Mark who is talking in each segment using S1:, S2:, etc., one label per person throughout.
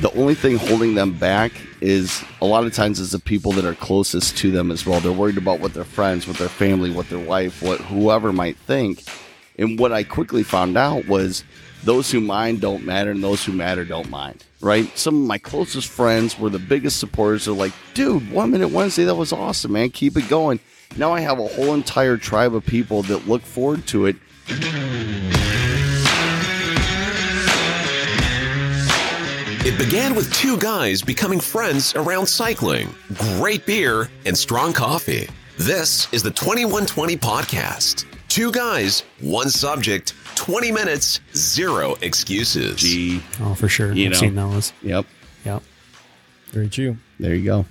S1: the only thing holding them back is a lot of times is the people that are closest to them as well. They're worried about what their friends, what their family, what their wife, what whoever might think. And what I quickly found out was those who mind don't matter and those who matter don't mind. Right? Some of my closest friends were the biggest supporters. They're like, dude, one minute Wednesday, that was awesome, man. Keep it going. Now I have a whole entire tribe of people that look forward to it.
S2: It began with two guys becoming friends around cycling, great beer, and strong coffee. This is the 2120 podcast. Two guys, one subject, 20 minutes, zero excuses.
S1: Gee,
S3: Oh, for sure.
S1: You
S3: I've
S1: know.
S3: seen those.
S1: yep.
S3: Yep.
S4: Very true.
S1: There you go.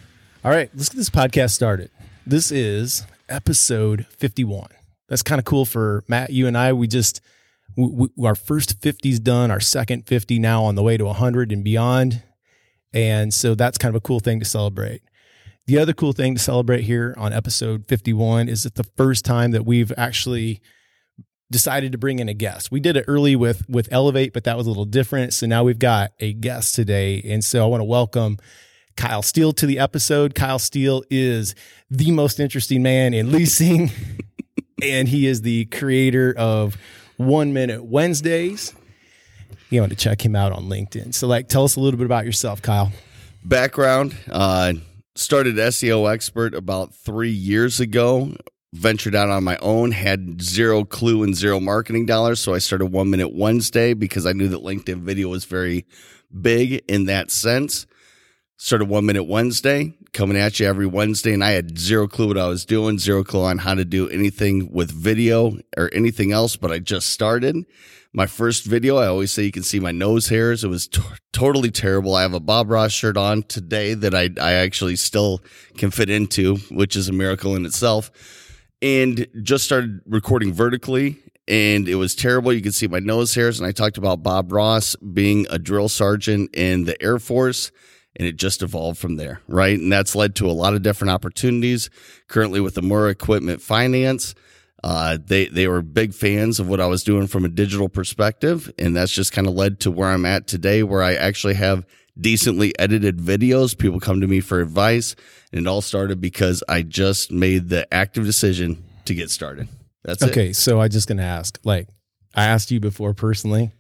S4: All right, let's get this podcast started. This is episode 51. That's kind of cool for Matt. You and I, we just, we, our first 50's done, our second 50 now on the way to 100 and beyond. And so that's kind of a cool thing to celebrate. The other cool thing to celebrate here on episode 51 is that the first time that we've actually decided to bring in a guest. We did it early with with Elevate, but that was a little different. So now we've got a guest today. And so I want to welcome Kyle Steele to the episode. Kyle Steele is the most interesting man in leasing, and he is the creator of One Minute Wednesdays. You want to check him out on LinkedIn. So, like, tell us a little bit about yourself, Kyle.
S1: background uh started seo expert about three years ago ventured out on my own had zero clue and zero marketing dollars so i started one minute wednesday because i knew that linkedin video was very big in that sense started one minute wednesday coming at you every wednesday and i had zero clue what i was doing zero clue on how to do anything with video or anything else but i just started my first video, I always say you can see my nose hairs. It was t- totally terrible. I have a Bob Ross shirt on today that I, I actually still can fit into, which is a miracle in itself. And just started recording vertically, and it was terrible. You can see my nose hairs. And I talked about Bob Ross being a drill sergeant in the Air Force and it just evolved from there, right? And that's led to a lot of different opportunities. Currently with Amur Equipment Finance, uh, they they were big fans of what I was doing from a digital perspective, and that's just kind of led to where I'm at today, where I actually have decently edited videos. People come to me for advice, and it all started because I just made the active decision to get started. That's it.
S4: Okay, so I just gonna ask, like, I asked you before personally,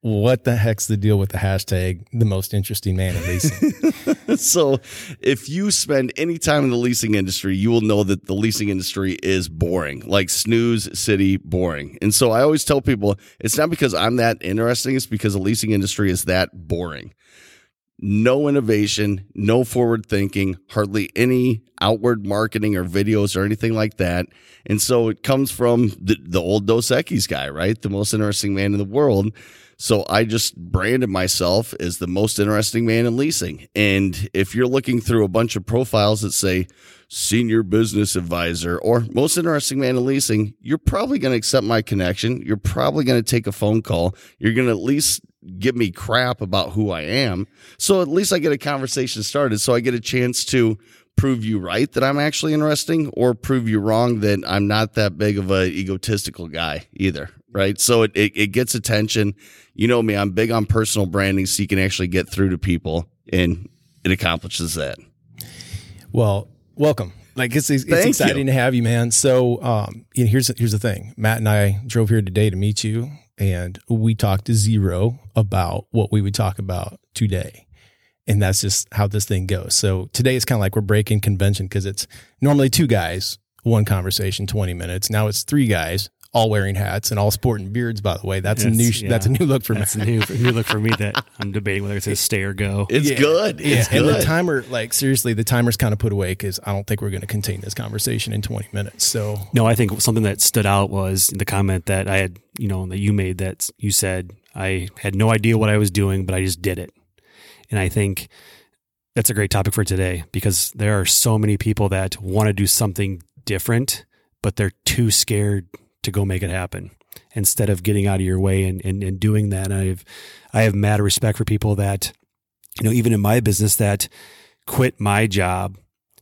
S4: what the heck's the deal with the hashtag the most interesting man in leasing?
S1: so if you spend any time in the leasing industry, you will know that the leasing industry is boring, like snooze city boring. And so I always tell people it's not because I'm that interesting, it's because the leasing industry is that boring. No innovation, no forward thinking, hardly any outward marketing or videos or anything like that. And so it comes from the, the old Dos Equis guy, right? The most interesting man in the world. So I just branded myself as the most interesting man in leasing. And if you're looking through a bunch of profiles that say senior business advisor or most interesting man in leasing, you're probably going to accept my connection. You're probably going to take a phone call. You're going to at least give me crap about who I am. So at least I get a conversation started. So I get a chance to prove you right that I'm actually interesting or prove you wrong that I'm not that big of a egotistical guy either. Right. So it, it, it gets attention. You know me, I'm big on personal branding so you can actually get through to people and it accomplishes that.
S4: Well, welcome. Like it's it's
S1: Thank
S4: exciting
S1: you.
S4: to have you, man. So, um, you know, here's here's the thing. Matt and I drove here today to meet you, and we talked to zero about what we would talk about today, and that's just how this thing goes. So today it's kind of like we're breaking convention because it's normally two guys, one conversation, twenty minutes. Now it's three guys, all wearing hats and all sporting beards. By the way, that's a new
S3: That's-
S4: that's a new look for
S3: That's
S4: Matt.
S3: a new, new look for me that I'm debating whether it's a stay or go.
S1: It's
S4: Yeah.
S1: good.
S4: Yeah,
S1: It's
S4: and the timer, like seriously, the timer's kind of put away because I don't think we're going to contain this conversation in 20 minutes. So
S3: No, I think something that stood out was the comment that I had, you know, that you made that you said, I had no idea what I was doing, but I just did it. And I think that's a great topic for today because there are so many people that want to do something different, but they're too scared to go make it happen instead of getting out of your way and, and, and doing that. And I've, I have mad respect for people that, you know, even in my business that quit my job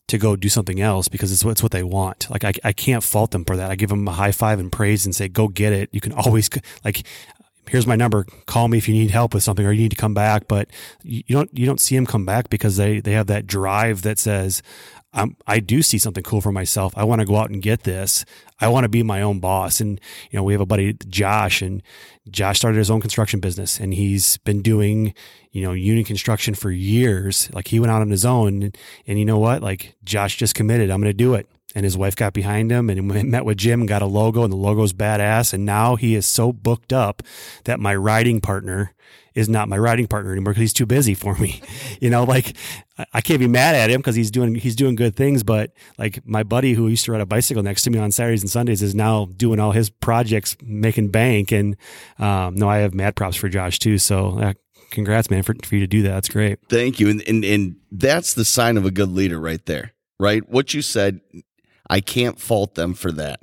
S3: to go do something else because it's what, it's what they want. Like I, I can't fault them for that. I give them a high five and praise and say, go get it. You can always like here's my number. Call me if you need help with something or you need to come back. But you don't you don't see them come back because they they have that drive that says, I do see something cool for myself. I want to go out and get this. I want to be my own boss. And, you know, we have a buddy, Josh, and Josh started his own construction business and he's been doing, you know, union construction for years. Like he went out on his own and, and you know what? Like Josh just committed. I'm going to do it and his wife got behind him and met with Jim and got a logo and the logo's badass. And now he is so booked up that my riding partner is not my riding partner anymore because he's too busy for me. You know, like I can't be mad at him because he's doing he's doing good things, but like my buddy who used to ride a bicycle next to me on Saturdays and Sundays is now doing all his projects, making bank. And um, no, I have mad props for Josh too. So uh, congrats, man, for, for you to do that. That's great.
S1: Thank you. And, and and that's the sign of a good leader right there. Right? What you said I can't fault them for that.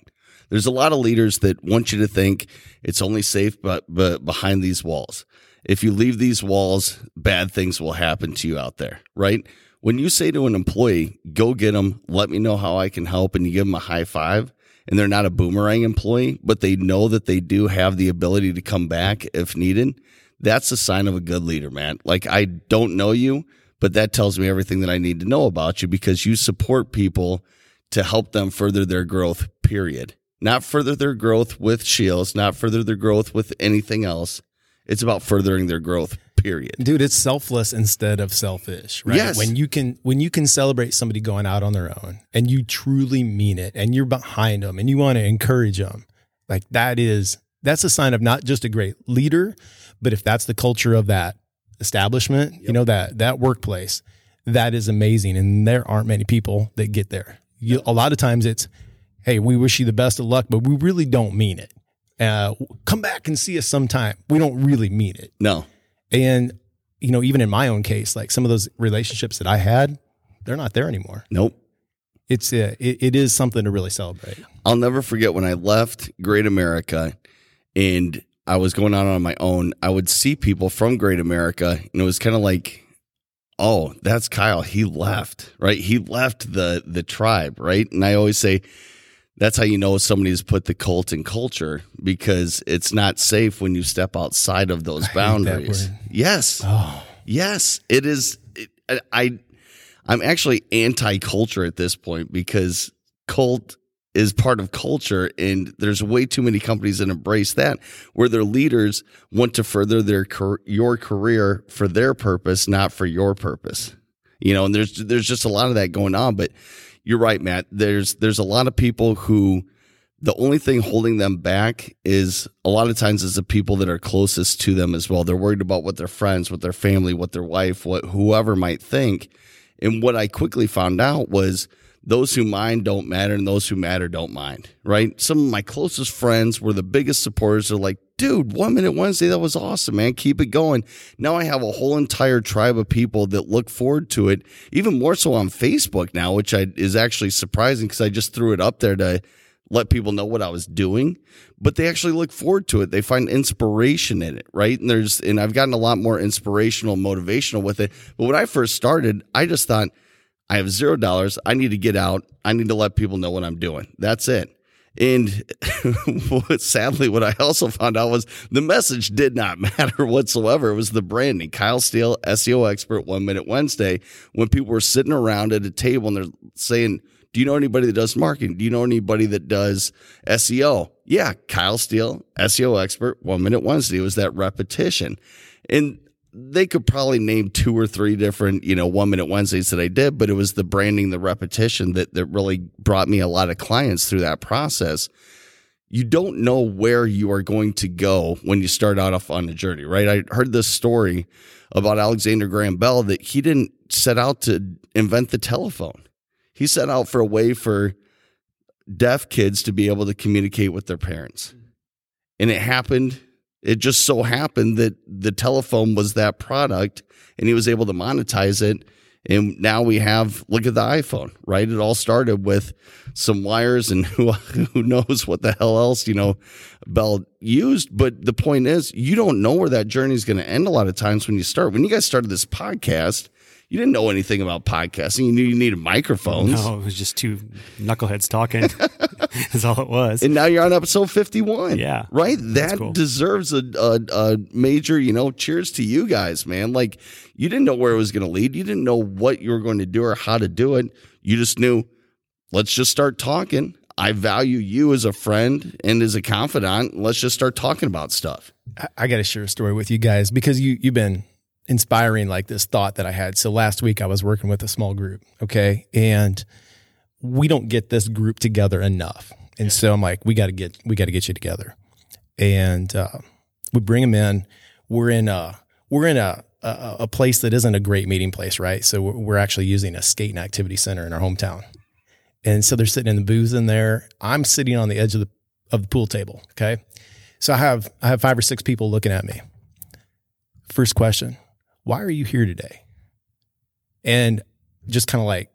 S1: There's a lot of leaders that want you to think it's only safe but, but behind these walls. If you leave these walls, bad things will happen to you out there, right? When you say to an employee, go get them, let me know how I can help, and you give them a high five, and they're not a boomerang employee, but they know that they do have the ability to come back if needed, that's a sign of a good leader, man. Like, I don't know you, but that tells me everything that I need to know about you because you support people to help them further their growth, period. Not further their growth with Scheels, not further their growth with anything else. It's about furthering their growth, period.
S4: Dude, it's selfless instead of selfish, right?
S1: Yes.
S4: When you can when you can celebrate somebody going out on their own and you truly mean it and you're behind them and you want to encourage them. Like that is that's a sign of not just a great leader, but if that's the culture of that establishment, yep. you know that that workplace, that is amazing and there aren't many people that get there you, a lot of times it's, hey, we wish you the best of luck, but we really don't mean it. Uh, come back and see us sometime. We don't really mean it.
S1: No.
S4: And, you know, even in my own case, like some of those relationships that I had, they're not there anymore.
S1: Nope.
S4: It's uh, it, it is something to really celebrate.
S1: I'll never forget when I left Great America and I was going out on my own. I would see people from Great America, and it was kind of like oh, that's Kyle. He left, right? He left the the tribe, right? And I always say that's how you know somebody's put the cult in culture because it's not safe when you step outside of those boundaries. Yes.
S4: Oh.
S1: Yes, it is it, I I'm actually anti-culture at this point because cult is part of culture and there's way too many companies that embrace that where their leaders want to further their your career for their purpose not for your purpose. You know and there's there's just a lot of that going on but you're right Matt. There's there's a lot of people who the only thing holding them back is a lot of times is the people that are closest to them as well. They're worried about what their friends what their family what their wife what whoever might think. And what I quickly found out was those who mind don't matter and those who matter don't mind, right? Some of my closest friends were the biggest supporters. They're like, dude, one minute Wednesday, that was awesome, man. Keep it going. Now I have a whole entire tribe of people that look forward to it, even more so on Facebook now, which I, is actually surprising because I just threw it up there to let people know what I was doing, but they actually look forward to it. They find inspiration in it, right? And there's, and I've gotten a lot more inspirational, motivational with it. But when I first started, I just thought, I have zero dollars. I need to get out. I need to let people know what I'm doing. That's it. And sadly, what I also found out was the message did not matter whatsoever. It was the branding. Kyle Steele, SEO expert, One Minute Wednesday. When people were sitting around at a table and they're saying, Do you know anybody that does marketing? Do you know anybody that does SEO? Yeah, Kyle Steele, SEO expert, One Minute Wednesday. It was that repetition. And they could probably name two or three different, you know, one minute Wednesdays that I did, but it was the branding, the repetition that, that really brought me a lot of clients through that process. You don't know where you are going to go when you start out off on the journey, right? I heard this story about Alexander Graham Bell that he didn't set out to invent the telephone. He set out for a way for deaf kids to be able to communicate with their parents. Mm-hmm. And it happened it just so happened that the telephone was that product and he was able to monetize it. And now we have, look at the iPhone, right? It all started with some wires and who, who knows what the hell else, you know, Bell used. But the point is, you don't know where that journey is going to end a lot of times when you start. When you guys started this podcast, you didn't know anything about podcasting. You knew you needed microphones.
S3: No, it was just two knuckleheads talking. That's all it was.
S1: and now you're on episode 51.
S3: Yeah.
S1: Right? That
S3: cool.
S1: deserves a, a, a major, you know, cheers to you guys, man. Like, you didn't know where it was going to lead. You didn't know what you were going to do or how to do it. You just knew, let's just start talking. I value you as a friend and as a confidant. Let's just start talking about stuff.
S4: I, I got to share a story with you guys because you you've been inspiring like this thought that I had. So last week I was working with a small group, okay, and we don't get this group together enough, and so I'm like, we got to get we got to get you together, and uh, we bring them in. We're in a we're in a, a a place that isn't a great meeting place, right? So we're, we're actually using a skate and activity center in our hometown. And so they're sitting in the booth in there. I'm sitting on the edge of the of the pool table. Okay. So I have I have five or six people looking at me. First question, why are you here today? And just kind of like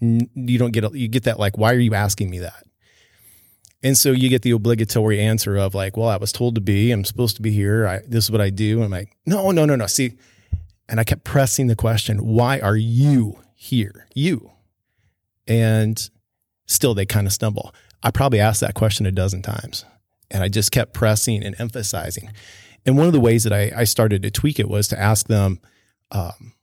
S4: you don't get you get that like why are you asking me that? And so you get the obligatory answer of like, well, I was told to be, I'm supposed to be here. I, this is what I do. I'm like, no, no, no, no. See, and I kept pressing the question, why are you here? You. And still they kind of stumble. I probably asked that question a dozen times and I just kept pressing and emphasizing. And one of the ways that I, I started to tweak it was to ask them, um,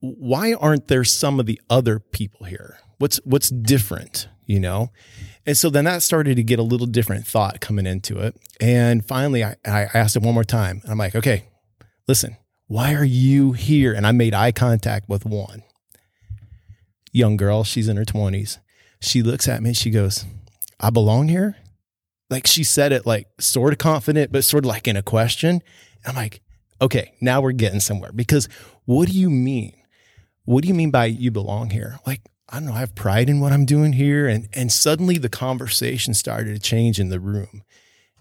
S4: why aren't there some of the other people here? What's what's different, you know? And so then that started to get a little different thought coming into it. And finally I, I asked it one more time. I'm like, okay, listen, why are you here? And I made eye contact with one young girl. She's in her 20s. She looks at me and she goes, I belong here. Like she said it like sort of confident, but sort of like in a question. I'm like, okay, now we're getting somewhere because what do you mean? What do you mean by you belong here? Like, I don't know, I have pride in what I'm doing here. And and suddenly the conversation started to change in the room.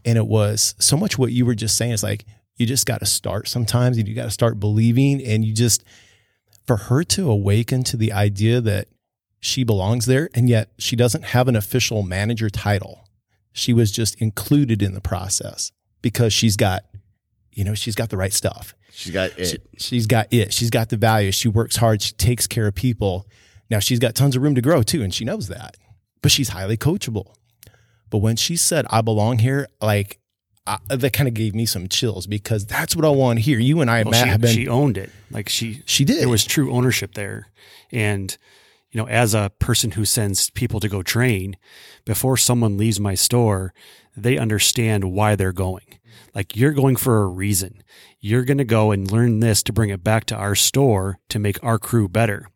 S4: And it was so much what you were just saying. It's like you just got to start sometimes and you got to start believing. And you just for her to awaken to the idea that she belongs there and yet she doesn't have an official manager title. She was just included in the process because she's got, you know, she's got the right stuff.
S1: She's got it.
S4: She, has got it. She's got the value. She works hard. She takes care of people. Now she's got tons of room to grow too, and she knows that. But she's highly coachable. But when she said, "I belong here," like I, that kind of gave me some chills because that's what I want to hear. You and I,
S3: Well,
S4: Matt,
S3: she,
S4: have been.
S3: she owned it. Like she,
S4: She did.
S3: There was true ownership there. And, you know, as a person who sends people to go train, before someone leaves my store, they understand why they're going. Like you're going for a reason. You're going to go and learn this to bring it back to our store to make our crew better.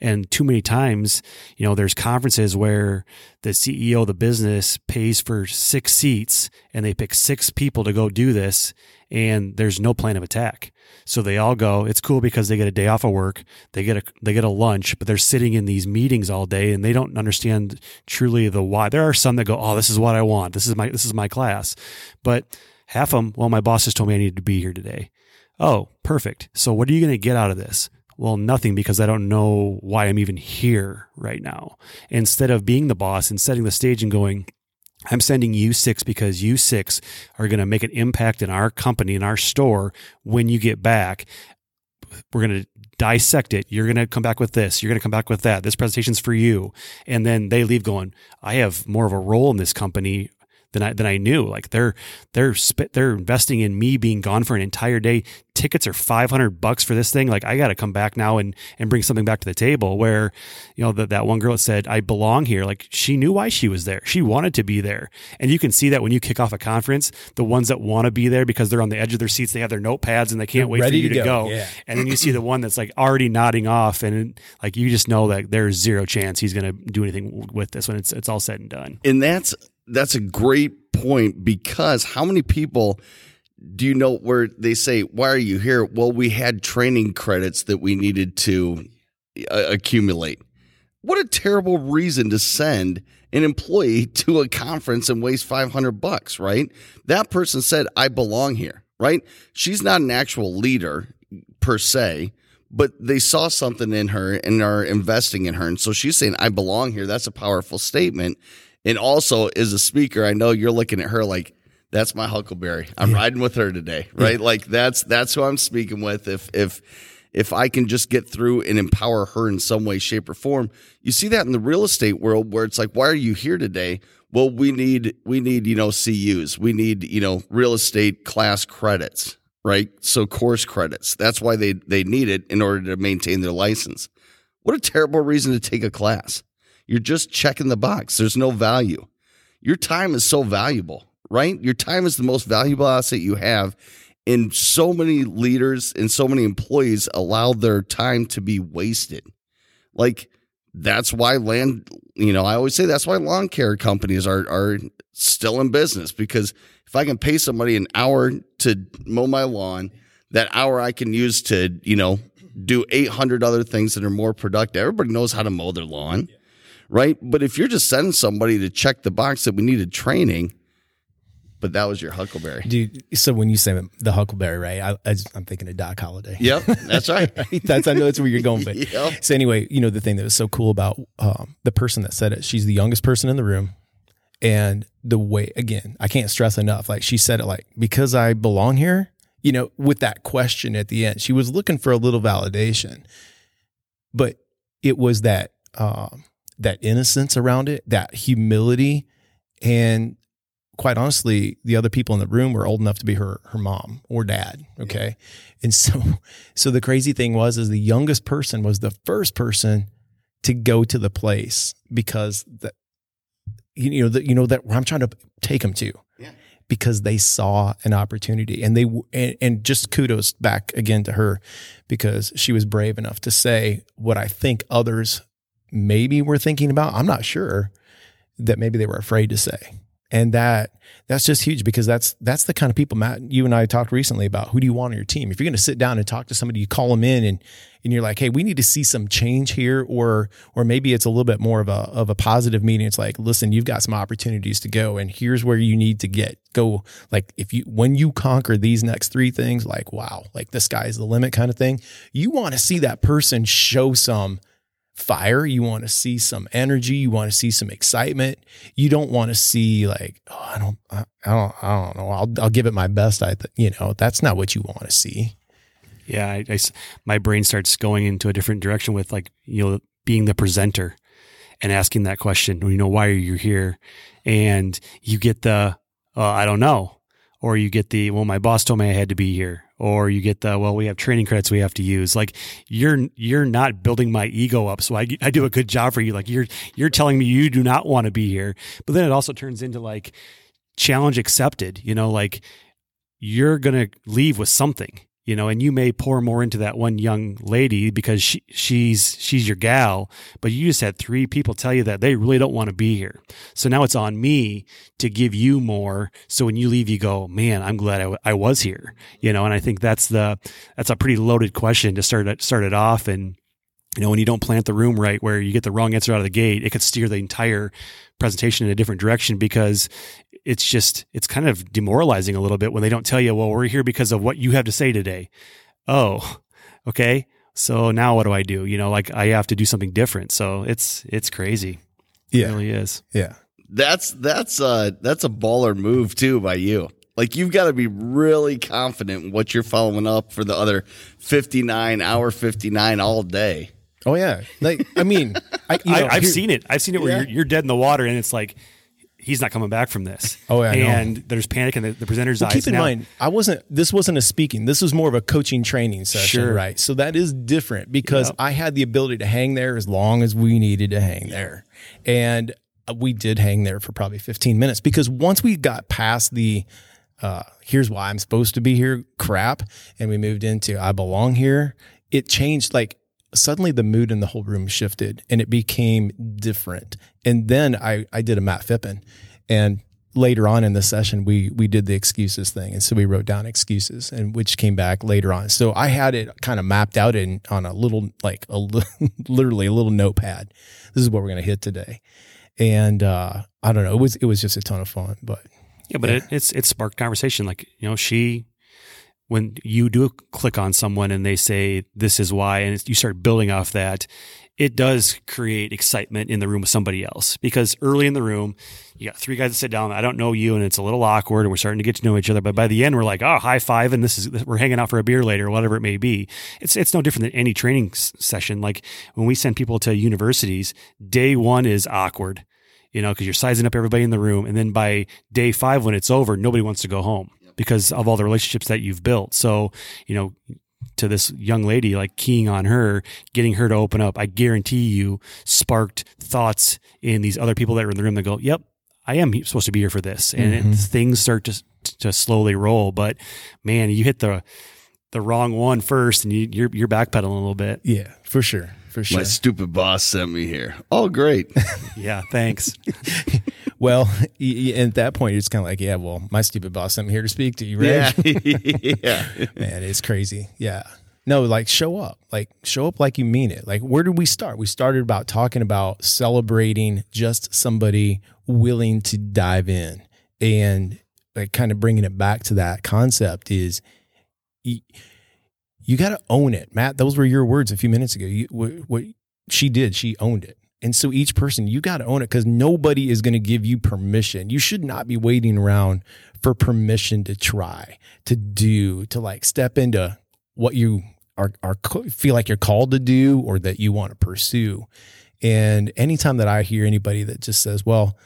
S3: And too many times, you know, there's conferences where the CEO of the business pays for six seats and they pick six people to go do this and there's no plan of attack. So they all go. It's cool because they get a day off of work. They get a they get a lunch, but they're sitting in these meetings all day and they don't understand truly the why. There are some that go, "Oh, this is what I want. This is my this is my class." But half of them, well, my boss just told me I needed to be here today. Oh, perfect. So what are you going to get out of this? Well, nothing because I don't know why I'm even here right now. Instead of being the boss and setting the stage and going, I'm sending you six because you six are going to make an impact in our company, in our store when you get back. We're going to dissect it. You're going to come back with this. You're going to come back with that. This presentation's for you. And then they leave going, I have more of a role in this company than I than I knew. Like they're they're sp- they're investing in me being gone for an entire day. Tickets are five hundred bucks for this thing. Like I got to come back now and and bring something back to the table. Where you know that that one girl that said I belong here. Like she knew why she was there. She wanted to be there, and you can see that when you kick off a conference. The ones that want to be there because they're on the edge of their seats, they have their notepads and they can't
S4: They're
S3: wait for you
S4: to
S3: to,
S4: go.
S3: go.
S4: Yeah.
S3: And then you see the one that's like already nodding off, and like you just know that there's zero chance he's going to do anything with this when it's it's all said and done.
S1: And that's that's a great point because how many people do you know where they say, "Why are you here?" Well, we had training credits that we needed to uh, accumulate. What a terrible reason to send an employee to a conference and waste 500 bucks, right? That person said, "I belong here." Right? She's not an actual leader per se, but they saw something in her and are investing in her. And so she's saying, I belong here. That's a powerful statement. And also, as a speaker, I know you're looking at her like, that's my Huckleberry. I'm riding with her today, right? Like that's that's who I'm speaking with. If if if I can just get through and empower her in some way, shape, or form, you see that in the real estate world where it's like, why are you here today? well, we need we need you know CUs, we need you know real estate class credits, right? So course credits. That's why they they need it in order to maintain their license. What a terrible reason to take a class. You're just checking the box. There's no value. Your time is so valuable, right? Your time is the most valuable asset you have. And so many leaders and so many employees allow their time to be wasted. Like that's why land, you know, I always say that's why lawn care companies are are still in business because if I can pay somebody an hour to mow my lawn, that hour I can use to, you know, do 800 other things that are more productive. Everybody knows how to mow their lawn, right? But if you're just sending somebody to check the box that we needed training, but that was your Huckleberry.
S4: Dude, so when you say the Huckleberry, right? I, I am thinking of Doc Holliday.
S1: Yep, that's right.
S4: that's I know that's where you're going. But
S1: Yep.
S4: so anyway, you know the thing that was so cool about um, the person that said it. She's the youngest person in the room, and the way again, I can't stress enough. Like she said it, like because I belong here. You know, with that question at the end, she was looking for a little validation, but it was that um, that innocence around it, that humility, and quite honestly, the other people in the room were old enough to be her her mom or dad. Okay, and so so the crazy thing was, is the youngest person was the first person to go to the place because that you know that you know that I'm trying to take them to.
S1: Yeah.
S4: Because they saw an opportunity, and they and, and just kudos back again to her, because she was brave enough to say what I think others maybe were thinking about. I'm not sure that maybe they were afraid to say. And that that's just huge because that's that's the kind of people Matt you and I talked recently about who do you want on your team? If you're going to sit down and talk to somebody you call them in and and you're like hey we need to see some change here or or maybe it's a little bit more of a of a positive meeting. It's like listen you've got some opportunities to go and here's where you need to get. Go like if you when you conquer these next three things like wow like the sky's the limit kind of thing you want to see that person show some fire. You want to see some energy. You want to see some excitement. You don't want to see like, oh, I don't, I, I don't, I don't know. I'll, I'll give it my best. I, th- you know, that's not what you want to see.
S3: Yeah, I, I my brain starts going into a different direction with like you know being the presenter and asking that question. You know, why are you here? And you get the uh, I don't know, or you get the well, my boss told me I had to be here, or you get the well, we have training credits we have to use. Like you're you're not building my ego up, so I I do a good job for you. Like you're you're telling me you do not want to be here, but then it also turns into like challenge accepted. You know, like you're gonna leave with something you know, and you may pour more into that one young lady because she, she's she's your gal, but you just had three people tell you that they really don't want to be here. So now it's on me to give you more. So when you leave, you go, man, I'm glad I, w- I was here, you know. And I think that's the that's a pretty loaded question to start start it off. And you know, when you don't plant the room right, where you get the wrong answer out of the gate, it could steer the entire presentation in a different direction because it's just it's kind of demoralizing a little bit when they don't tell you, well, we're here because of what you have to say today. Oh, okay. So now what do I do? You know, like I have to do something different. So it's it's crazy. It
S4: Yeah.
S3: really is.
S4: Yeah.
S1: That's that's uh that's a baller move too by you. Like you've got to be really confident in what you're following up for the other 59 hour 59 all day.
S4: Oh yeah. Like I mean, I, you know,
S3: I, I've seen it. I've seen it where
S4: Yeah.
S3: you're, you're dead in the water and it's like he's not coming back from this.
S4: Oh, yeah,
S3: and there's panic in the, the presenter's
S4: Well,
S3: eyes.
S4: keep in
S3: now.
S4: mind, I wasn't. This wasn't a speaking. This was more of a coaching training session,
S3: Sure.
S4: right? So that is different because
S3: Yep.
S4: I had the ability to hang there as long as we needed to hang there, and uh, we did hang there for probably 15 minutes because once we got past the uh, here's why I'm supposed to be here crap, and we moved into I belong here, it changed like suddenly the mood in the whole room shifted and it became different. And then I, I did a Matt Fippen and later on in the session, we, we did the excuses thing. And so we wrote down excuses and which came back later on. So I had it kind of mapped out in on a little, like a li- literally a little notepad. This is what we're going to hit today. And, uh, I don't know. It was, it was just a ton of fun, but
S3: Yeah, but It, it's it sparked conversation. Like you know, she when you do click on someone and they say this is why, and you start building off that, it does create excitement in the room with somebody else. Because early in the room, you got three guys that sit down. I don't know you, and it's a little awkward, and we're starting to get to know each other. But by the end, we're like, oh, high five, and this is we're hanging out for a beer later, whatever it may be. It's it's no different than any training session. Like when we send people to universities, day one is awkward you know, because you're sizing up everybody in the room. And then by day five, when it's over, nobody wants to go home because of all the relationships that you've built. So, you know, to this young lady, like keying on her, getting her to open up, I guarantee you sparked thoughts in these other people that are in the room that go, yep, I am supposed to be here for this. And
S4: Mm-hmm.
S3: it, things start to, to slowly roll. But man, you hit the, the wrong one first and you, you're, you're backpedaling a little bit.
S4: Yeah, for sure. For sure.
S1: My stupid boss sent me here. Oh, great.
S3: Yeah. Thanks.
S4: Well, at that point, you're just kind of like, yeah, well, my stupid boss sent me here to speak to you, right?
S1: yeah. yeah.
S4: Man, it's crazy. Yeah. No, like show up. Like show up like you mean it. Like where did we start? We started about talking about celebrating just somebody willing to dive in and like kind of bringing it back to that concept is you, you got to own it. Matt, those were your words a few minutes ago. You, what, what she did, she owned it. And so each person, you got to own it because nobody is going to give you permission. You should not be waiting around for permission to try, to do, to like step into what you are, are feel like you're called to do or that you want to pursue. And anytime that I hear anybody that just says, well,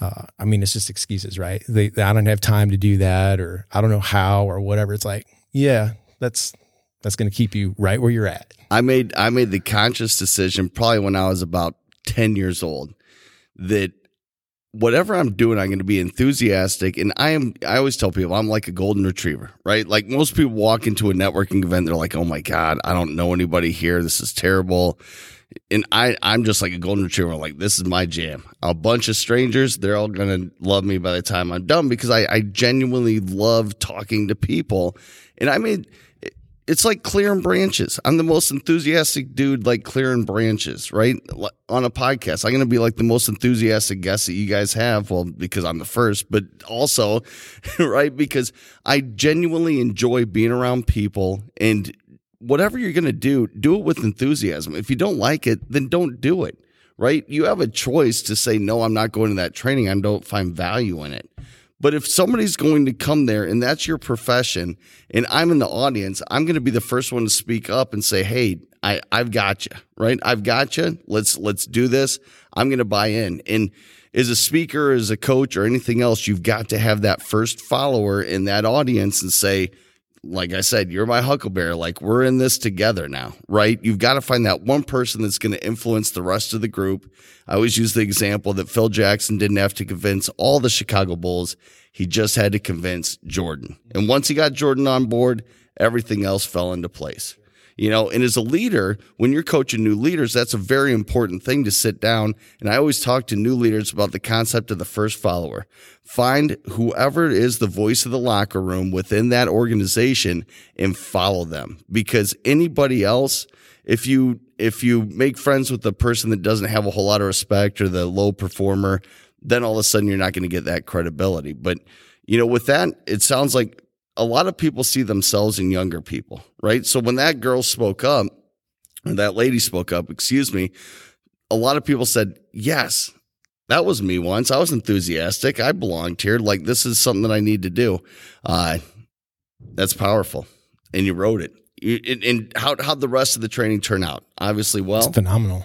S4: uh, I mean, it's just excuses, right? They, I don't have time to do that, or I don't know how, or whatever. It's like, yeah, that's that's going to keep you right where you're at.
S1: I made I made the conscious decision probably when I was about 10 years old that whatever I'm doing, I'm going to be enthusiastic. And I am, I always tell people I'm like a golden retriever, right? Like most people walk into a networking event, they're like, oh my God, I don't know anybody here. This is terrible. And I, I'm just like a golden retriever. Like, this is my jam. A bunch of strangers, they're all going to love me by the time I'm done because I, I genuinely love talking to people. And I made, it's like clearing branches. I'm the most enthusiastic dude, like clearing branches, right? On a podcast, I'm going to be like the most enthusiastic guest that you guys have. Well, because I'm the first, but also, right? Because I genuinely enjoy being around people and whatever you're going to do, do it with enthusiasm. If you don't like it, then don't do it, right? You have a choice to say, no, I'm not going to that training. I don't find value in it. But if somebody's going to come there and that's your profession and I'm in the audience, I'm going to be the first one to speak up and say, Hey, I, I've got you, right? I've got you. Let's, let's do this. I'm going to buy in. And as a speaker, as a coach or anything else, you've got to have that first follower in that audience and say, like I said, you're my huckleberry. Like we're in this together now, right? You've got to find that one person that's going to influence the rest of the group. I always use the example that Phil Jackson didn't have to convince all the Chicago Bulls. He just had to convince Jordan. And once he got Jordan on board, everything else fell into place. You know, and as a leader, when you're coaching new leaders, that's a very important thing to sit down. And I always talk to new leaders about the concept of the first follower. Find whoever is the voice of the locker room within that organization and follow them because anybody else, if you, if you make friends with the person that doesn't have a whole lot of respect or the low performer, then all of a sudden you're not going to get that credibility. But, you know, with that, it sounds like a lot of people see themselves in younger people, right? So when that girl spoke up, or that lady spoke up, excuse me, a lot of people said, yes, that was me once. I was enthusiastic. I belonged here. Like, this is something that I need to do. Uh, that's powerful. And you wrote it. You, and, and how, how'd the rest of the training turn out? Obviously, well.
S4: It's phenomenal.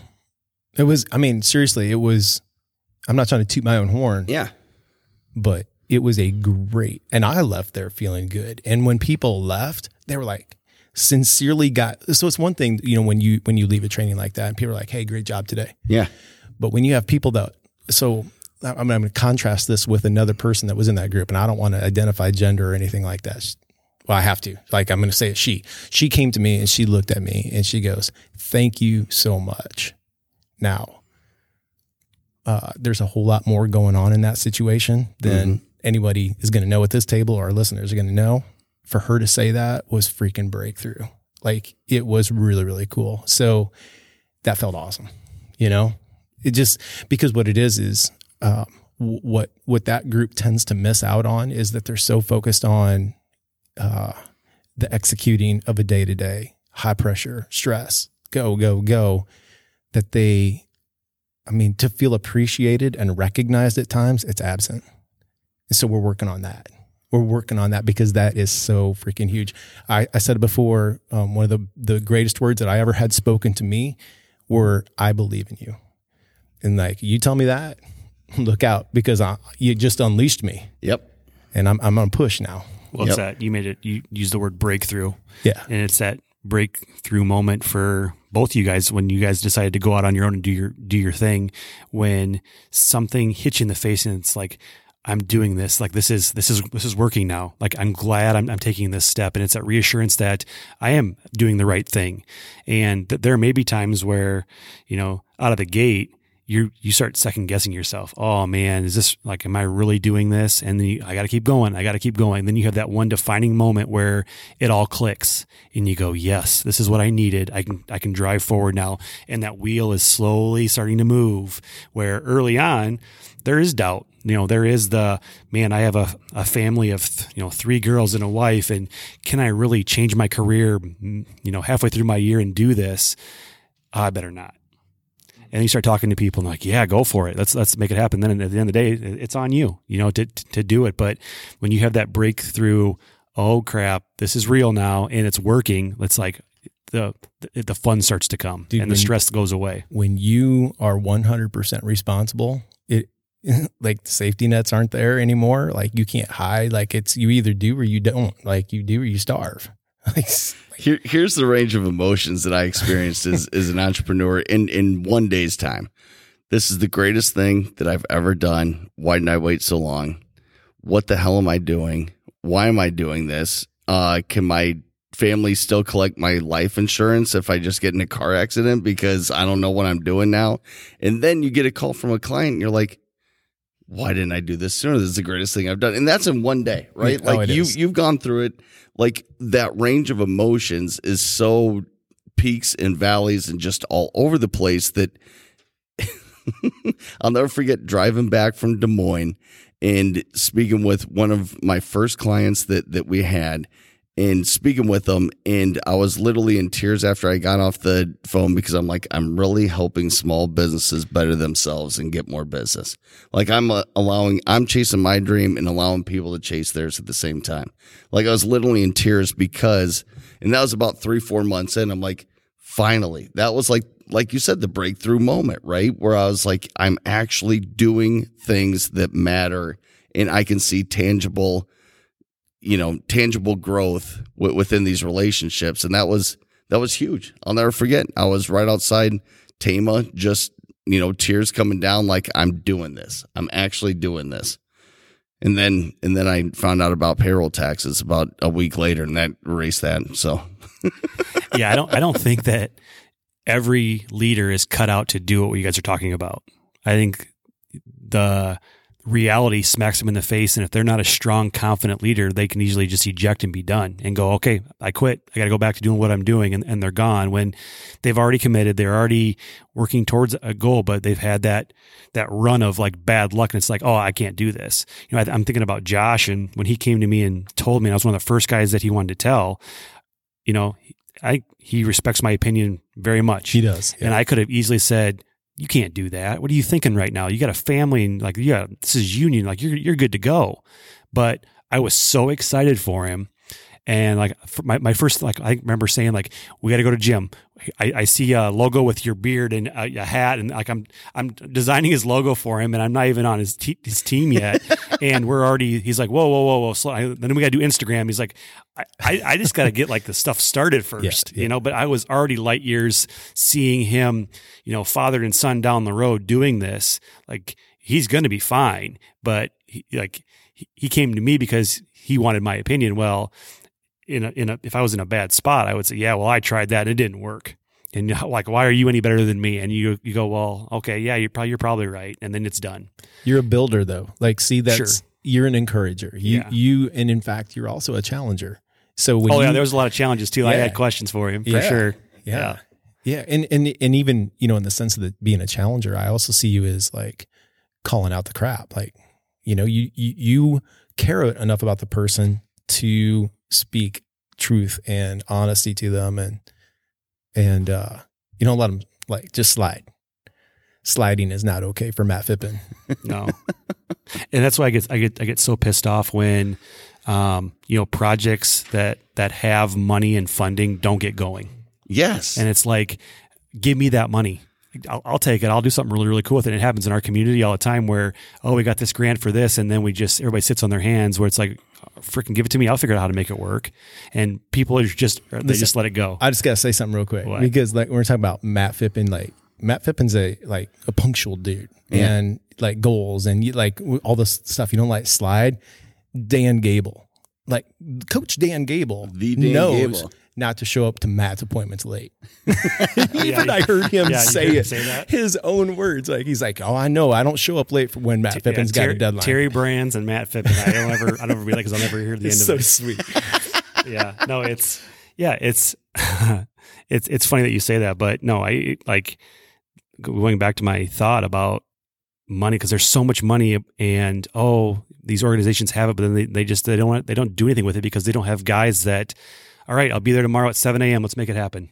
S4: It was, I mean, seriously, it was, I'm not trying to toot my own horn,
S1: Yeah.
S4: but it was a great, and I left there feeling good. And when people left, they were like, sincerely got, so it's one thing, you know, when you, when you leave a training like that and people are like, Hey, great job today.
S1: Yeah.
S4: But when you have people that, so I'm going to contrast this with another person that was in that group, and I don't want to identify gender or anything like that. Well, I have to. Like, I'm going to say it. She, she came to me and she looked at me and she goes, "Thank you so much." Now, uh, there's a whole lot more going on in that situation than anybody is going to know at this table or our listeners are going to know. For her to say that was freaking breakthrough. Like, it was really, really cool. So that felt awesome. You know, it just because what it is is um, what what that group tends to miss out on is that they're so focused on uh, the executing of a day to day high pressure stress go go go that they I mean to feel appreciated and recognized at times it's absent and so we're working on that we're working on that because that is so freaking huge I, I said it before um, one of the the greatest words that I ever had spoken to me were I believe in you and like you tell me that look out because I, you just unleashed me
S1: Yep.
S4: and I'm, I'm on push now.
S3: Well, it's
S1: Yep.
S3: that you made it. You used the word breakthrough,
S4: Yeah.
S3: and it's that breakthrough moment for both of you guys when you guys decided to go out on your own and do your do your thing. When something hits you in the face and it's like, I'm doing this. Like this is this is this is working now. Like I'm glad I'm, I'm taking this step, and it's that reassurance that I am doing the right thing. And there may be times where you know out of the gate you you start second guessing yourself. Oh man, is this like am I really doing this? And then you, I got to keep going. I got to keep going. then you have that one defining moment where it all clicks and you go, "Yes, this is what I needed. I can I can drive forward now." And that wheel is slowly starting to move where early on there is doubt. You know, there is the man, I have a, a family of, you know, three girls and a wife and can I really change my career, you know, halfway through my year and do this? Ah, I better not and you start talking to people and like, yeah, go for it. Let's let's make it happen. Then at the end of the day, it's on you, you know, to to do it. But when you have that breakthrough, oh crap, this is real now and it's working. It's like the the, the fun starts to come
S4: Dude,
S3: and the
S4: when-
S3: stress goes away.
S4: When you are 100% responsible, it like the safety nets aren't there anymore. Like you can't hide. Like it's you either do or you don't. Like you do or you starve. Like
S1: Here, here's the range of emotions that I experienced as, as an entrepreneur in, in one day's time. This is the greatest thing that I've ever done. Why didn't I wait so long? What the hell am I doing? Why am I doing this? Uh, can my family still collect my life insurance if I just get in a car accident because I don't know what I'm doing now? And then you get a call from a client and you're like, why didn't I do this sooner? This is the greatest thing I've done. And that's in one day, mm. right?
S4: Oh,
S1: Like you
S4: is.
S1: you've gone through it. Like that range of emotions is so peaks and valleys and just all over the place that I'll never forget driving back from Des Moines and speaking with one of my first clients that that we had and speaking with them and I was literally in tears after I got off the phone because I'm like I'm really helping small businesses better themselves and get more business. Like I'm uh, allowing I'm chasing my dream and allowing people to chase theirs at the same time. Like I was literally in tears because and that was about 3 4 months in I'm like finally that was like like you said the breakthrough moment right where i was like i'm actually doing things that matter and i can see tangible you know tangible growth w- within these relationships. And that was that was huge. I'll never forget. I was right outside tama just you know tears coming down like i'm doing this. I'm actually doing this. And then and then i found out about payroll taxes about a week later and that erased that so.
S3: Yeah, I don't I don't think that every leader is cut out to do what you guys are talking about. I think the reality smacks them in the face and if they're not a strong confident leader they can easily just eject and be done and go okay i quit. I got to go back to doing what i'm doing and, and they're gone when they've already committed they're already working towards a goal but they've had that that run of like bad luck and it's like oh i can't do this. You know I, i'm thinking about josh and when he came to me and told me and i was one of the first guys that he wanted to tell you know i he respects my opinion very much.
S4: He does.
S3: and I could have easily said, "You can't do that. What are you thinking right now? You got a family, and like, yeah, this is union. Like, you're you're good to go." But I was so excited for him, and like my my first like I remember saying like, "We got to go to Jim." I, I see a logo with your beard and a, a hat, and like I'm I'm designing his logo for him, and I'm not even on his his team yet, and we're already. He's like, "Whoa, whoa, whoa, whoa!" Slow. I- Then we got to do Instagram. He's like, I, I, I just got to get like the stuff started first,
S4: yeah.
S3: you know. But I was already light years seeing him, you know, father and son down the road doing this. Like he's going to be fine, but he, like he, he came to me because he wanted my opinion. Well, in a, in a, if I was in a bad spot, I would say, yeah, well, I tried that and it didn't work. And like, why are you any better than me? And you you go, well, okay, yeah, you're probably you're probably right, and then it's done.
S4: You're a builder though. Like see that's
S3: Sure.
S4: you're an encourager. You
S3: Yeah.
S4: you and in fact you're also a challenger. So when
S3: oh
S4: you,
S3: yeah, there was a lot of challenges too. I had questions for him for
S4: Yeah.
S3: sure.
S4: Yeah. Yeah. And and and even, you know, in the sense of the, being a challenger, I also see you as like calling out the crap. Like, you know, you you, you care enough about the person to speak truth and honesty to them and and uh you don't let them like just slide. Sliding is not okay for Matt Fippen.
S3: No. and that's why I get I get I get so pissed off when um, you know, projects that that have money and funding don't get going.
S1: yes
S3: And it's like, give me that money. I'll, I'll take it. I'll do something really, really cool with it. It happens in our community all the time where, oh, we got this grant for this. And then we just, everybody sits on their hands where it's like, freaking give it to me. I'll figure out how to make it work. And people are just, they
S4: Listen,
S3: just let it go.
S4: I just gotta say something real quick
S3: What?
S4: because like we're talking about Matt Fippen, like Matt Fippen's a like a punctual dude and like goals and you like all this stuff you don't like slide. Dan Gable, like Coach Dan Gable,
S1: The Dan
S4: knows
S1: Gable.
S4: Not to show up to Matt's appointments late.
S3: Yeah,
S4: Even I heard him
S3: yeah,
S4: say
S3: heard him
S4: it,
S3: say that?
S4: his own words. Like he's like, "Oh, I know, I don't show up late for when Matt Fippen's
S3: Yeah,
S4: got a deadline."
S3: Terry Brands and Matt Fippen. I don't ever, I don't ever be like, cause I'll never hear the end of
S4: so
S3: it.
S4: So sweet.
S3: yeah no it's yeah it's it's it's funny that you say that but no i like going back to my thought about money because there's so much money and oh these organizations have it but then they, they just they don't want, they don't do anything with it because they don't have guys that all right i'll be there tomorrow at 7 a.m let's make it happen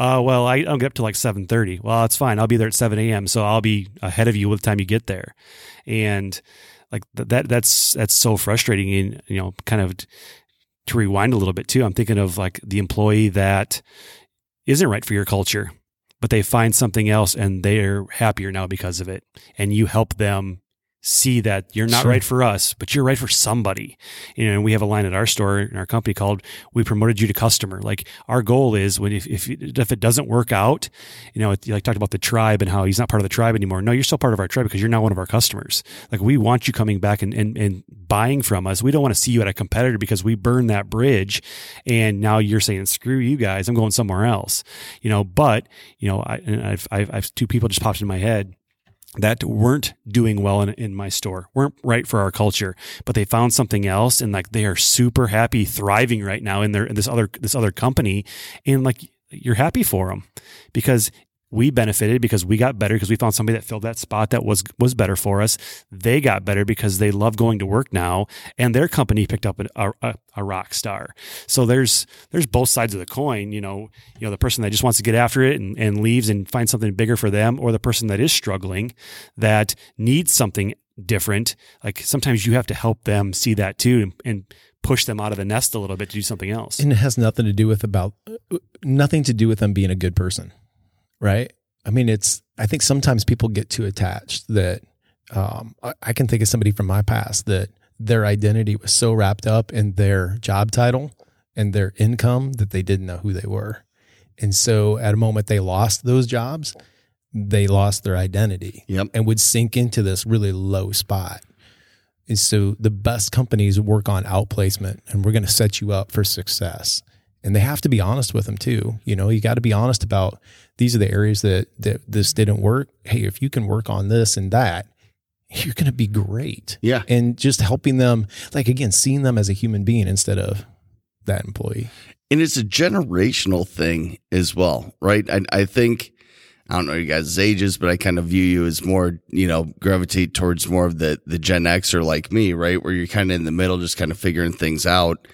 S3: uh, well, I don't get up to like seven thirty. Well, it's fine. I'll be there at seven a.m. So I'll be ahead of you with the time you get there, and like th- that. That's that's so frustrating. And you know, kind of to rewind a little bit too, I'm thinking of like the employee that isn't right for your culture, but they find something else and they're happier now because of it. And you help them see that you're not
S4: Sure.
S3: right for us, but you're right for somebody. You know, and we have a line at our store in our company called "We promoted you to customer." Like our goal is when if if, if it doesn't work out, you know, it, like talked about the tribe and how he's not part of the tribe anymore. No, you're still part of our tribe because you're now one of our customers. Like we want you coming back and and, and buying from us. We don't want to see you at a competitor because we burned that bridge, and now you're saying screw you guys, I'm going somewhere else. You know, but you know, I I've I've, I've two people just popped in my head that weren't doing well in, in my store, weren't right for our culture, but they found something else and like they are super happy, thriving right now in their in this other this other company, and like you're happy for them because we benefited because we got better because we found somebody that filled that spot that was was better for us. They got better because they love going to work now, and their company picked up a, a, a rock star. So there's there's both sides of the coin. You know, you know the person that just wants to get after it and, and leaves and find something bigger for them, or the person that is struggling that needs something different. Like sometimes you have to help them see that too and, and push them out of the nest a little bit to do something else.
S4: and it has nothing to do with about nothing to do with them being a good person right i mean it's i think sometimes people get too attached that um, I, I can think of somebody from my past that their identity was so wrapped up in their job title and their income that they didn't know who they were and so at a moment they lost those jobs they lost their identity
S1: Yep.
S4: and would sink into this really low spot and so the best companies work on outplacement and we're going to set you up for success. And they have to be honest with them too. You know, you got to be honest about these are the areas that, that this didn't work. Hey, if you can work on this and that, you're going to be great.
S1: Yeah.
S4: And just helping them, like again, seeing them as a human being instead of that employee.
S1: And it's a generational thing as well, right? I, I think, I don't know you guys' ages, but I kind of view you as more, you know, gravitate towards more of the, the Gen Xer like me, right? Where you're kind of in the middle, just kind of figuring things out.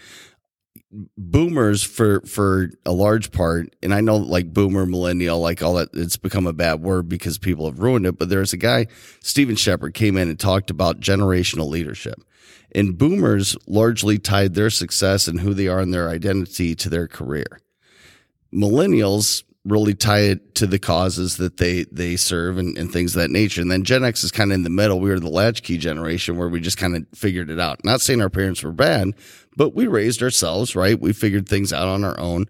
S1: Boomers for, for a large part, and I know like boomer, millennial, like all that, it's become a bad word because people have ruined it. But there's a guy, Stephen Shepard came in and talked about generational leadership. And boomers largely tied their success and who they are and their identity to their career. Millennials really tie it to the causes that they they serve and, and things of that nature. And then Gen X is kind of in the middle. We were the latchkey generation where we just kind of figured it out. Not saying our parents were bad, but we raised ourselves, right? We figured things out on our own.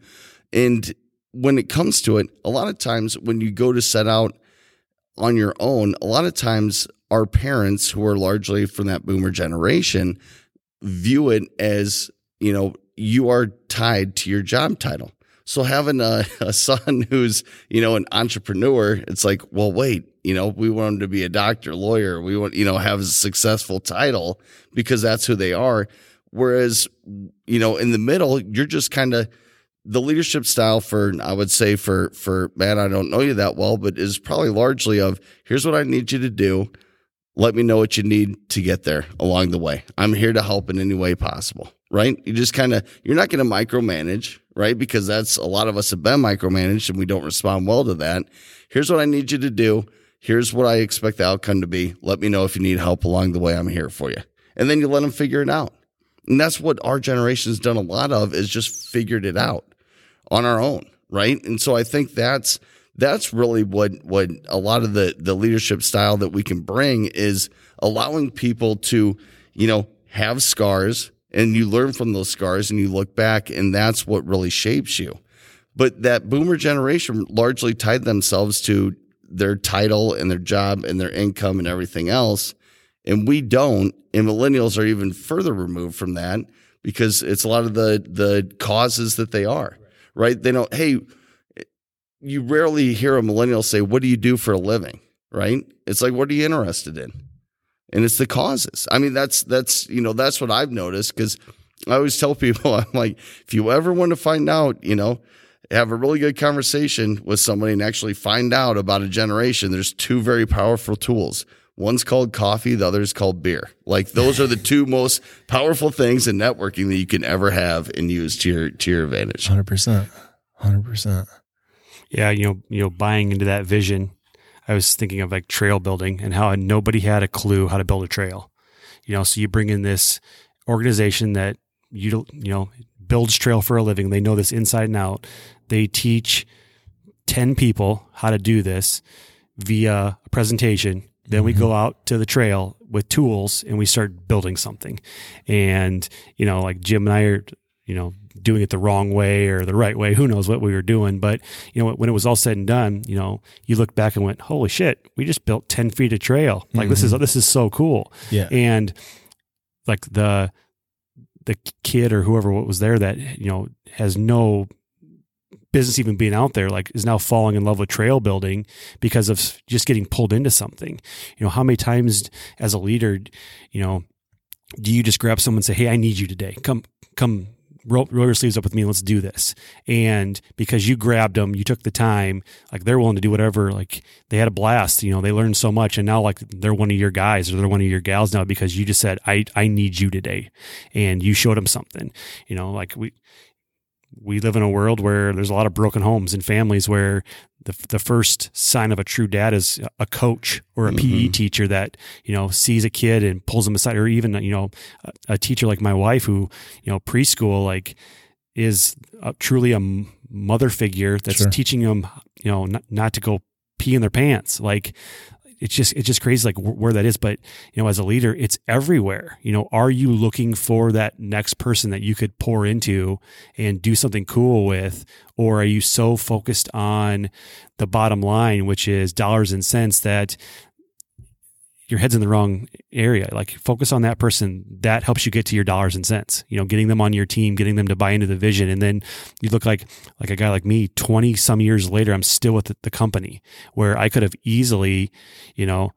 S1: And when it comes to it, a lot of times when you go to set out on your own, a lot of times our parents who are largely from that boomer generation view it as, you know, you are tied to your job title. So having a, a son who's, you know, an entrepreneur, it's like, well, wait, you know, we want him to be a doctor, lawyer. We want, you know, have a successful title because that's who they are. Whereas, you know, in the middle, you're just kind of the leadership style for, I would say for, for man, I don't know you that well, but is probably largely of here's what I need you to do. Let me know what you need to get there along the way. I'm here to help in any way possible, right? You just kind of, you're not going to micromanage, right? Because that's a lot of us have been micromanaged and we don't respond well to that. Here's what I need you to do. Here's what I expect the outcome to be. Let me know if you need help along the way. I'm here for you. And then you let them figure it out. And that's what our generation's done a lot of is just figured it out on our own, right? And so I think that's that's really what what a lot of the the leadership style that we can bring is allowing people to, you know, have scars and you learn from those scars and you look back and that's what really shapes you. But that boomer generation largely tied themselves to their title and their job and their income and everything else. And we don't. And millennials are even further removed from that because it's a lot of the the causes that they are. Right? They don't, hey, you rarely hear a millennial say, What do you do for a living? Right? It's like, what are you interested in? And it's the causes. I mean, that's that's you know, that's what I've noticed because I always tell people, I'm like, if you ever want to find out, you know, have a really good conversation with somebody and actually find out about a generation, there's two very powerful tools. One's called coffee, the other's called beer. Like those are the two most powerful things in networking that you can ever have and use to your to your advantage.
S4: Hundred percent, hundred percent.
S3: Yeah, you know, you know, buying into that vision. I was thinking of like trail building and how nobody had a clue how to build a trail. You know, so you bring in this organization that you you know builds trail for a living. They know this inside and out. They teach 10 people how to do this via a presentation. Then we mm-hmm. go out to the trail with tools and we start building something. And, you know, like Jim and I are, you know, doing it the wrong way or the right way. Who knows what we were doing. But, you know, when it was all said and done, you know, you look back and went, holy shit, we just built 10 feet of trail. Like this is, mm-hmm. this is so cool.
S4: Yeah.
S3: And like the, the kid or whoever was there that, you know, has no business even being out there like is now falling in love with trail building because of just getting pulled into something. You know how many times as a leader you know do you just grab someone and say hey i need you today. Come come roll, roll your sleeves up with me. Let's do this. And because you grabbed them you took the time like they're willing to do whatever like they had a blast you know they learned so much. And now like they're one of your guys or they're one of your gals now because you just said i i need you today. And you showed them something. You know like we we live in a world where there's a lot of broken homes and families where the, the first sign of a true dad is a coach or a PE mm-hmm. teacher that, you know, sees a kid and pulls them aside, or even, you know, a, a teacher like my wife who, you know, preschool, like, is a, truly a mother figure that's
S4: Sure.
S3: teaching them, you know, not, not to go pee in their pants. Like, it's just it's just crazy like where that is. But you know as a leader it's everywhere. You know are you looking for that next person that you could pour into and do something cool with? Or are you so focused on the bottom line which is dollars and cents that your head's in the wrong area. Like focus on that person. That helps you get to your dollars and cents you know getting them on your team getting them to buy into the vision. And then you look like like a guy like me 20 some years later i'm still with the, the company where i could have easily you know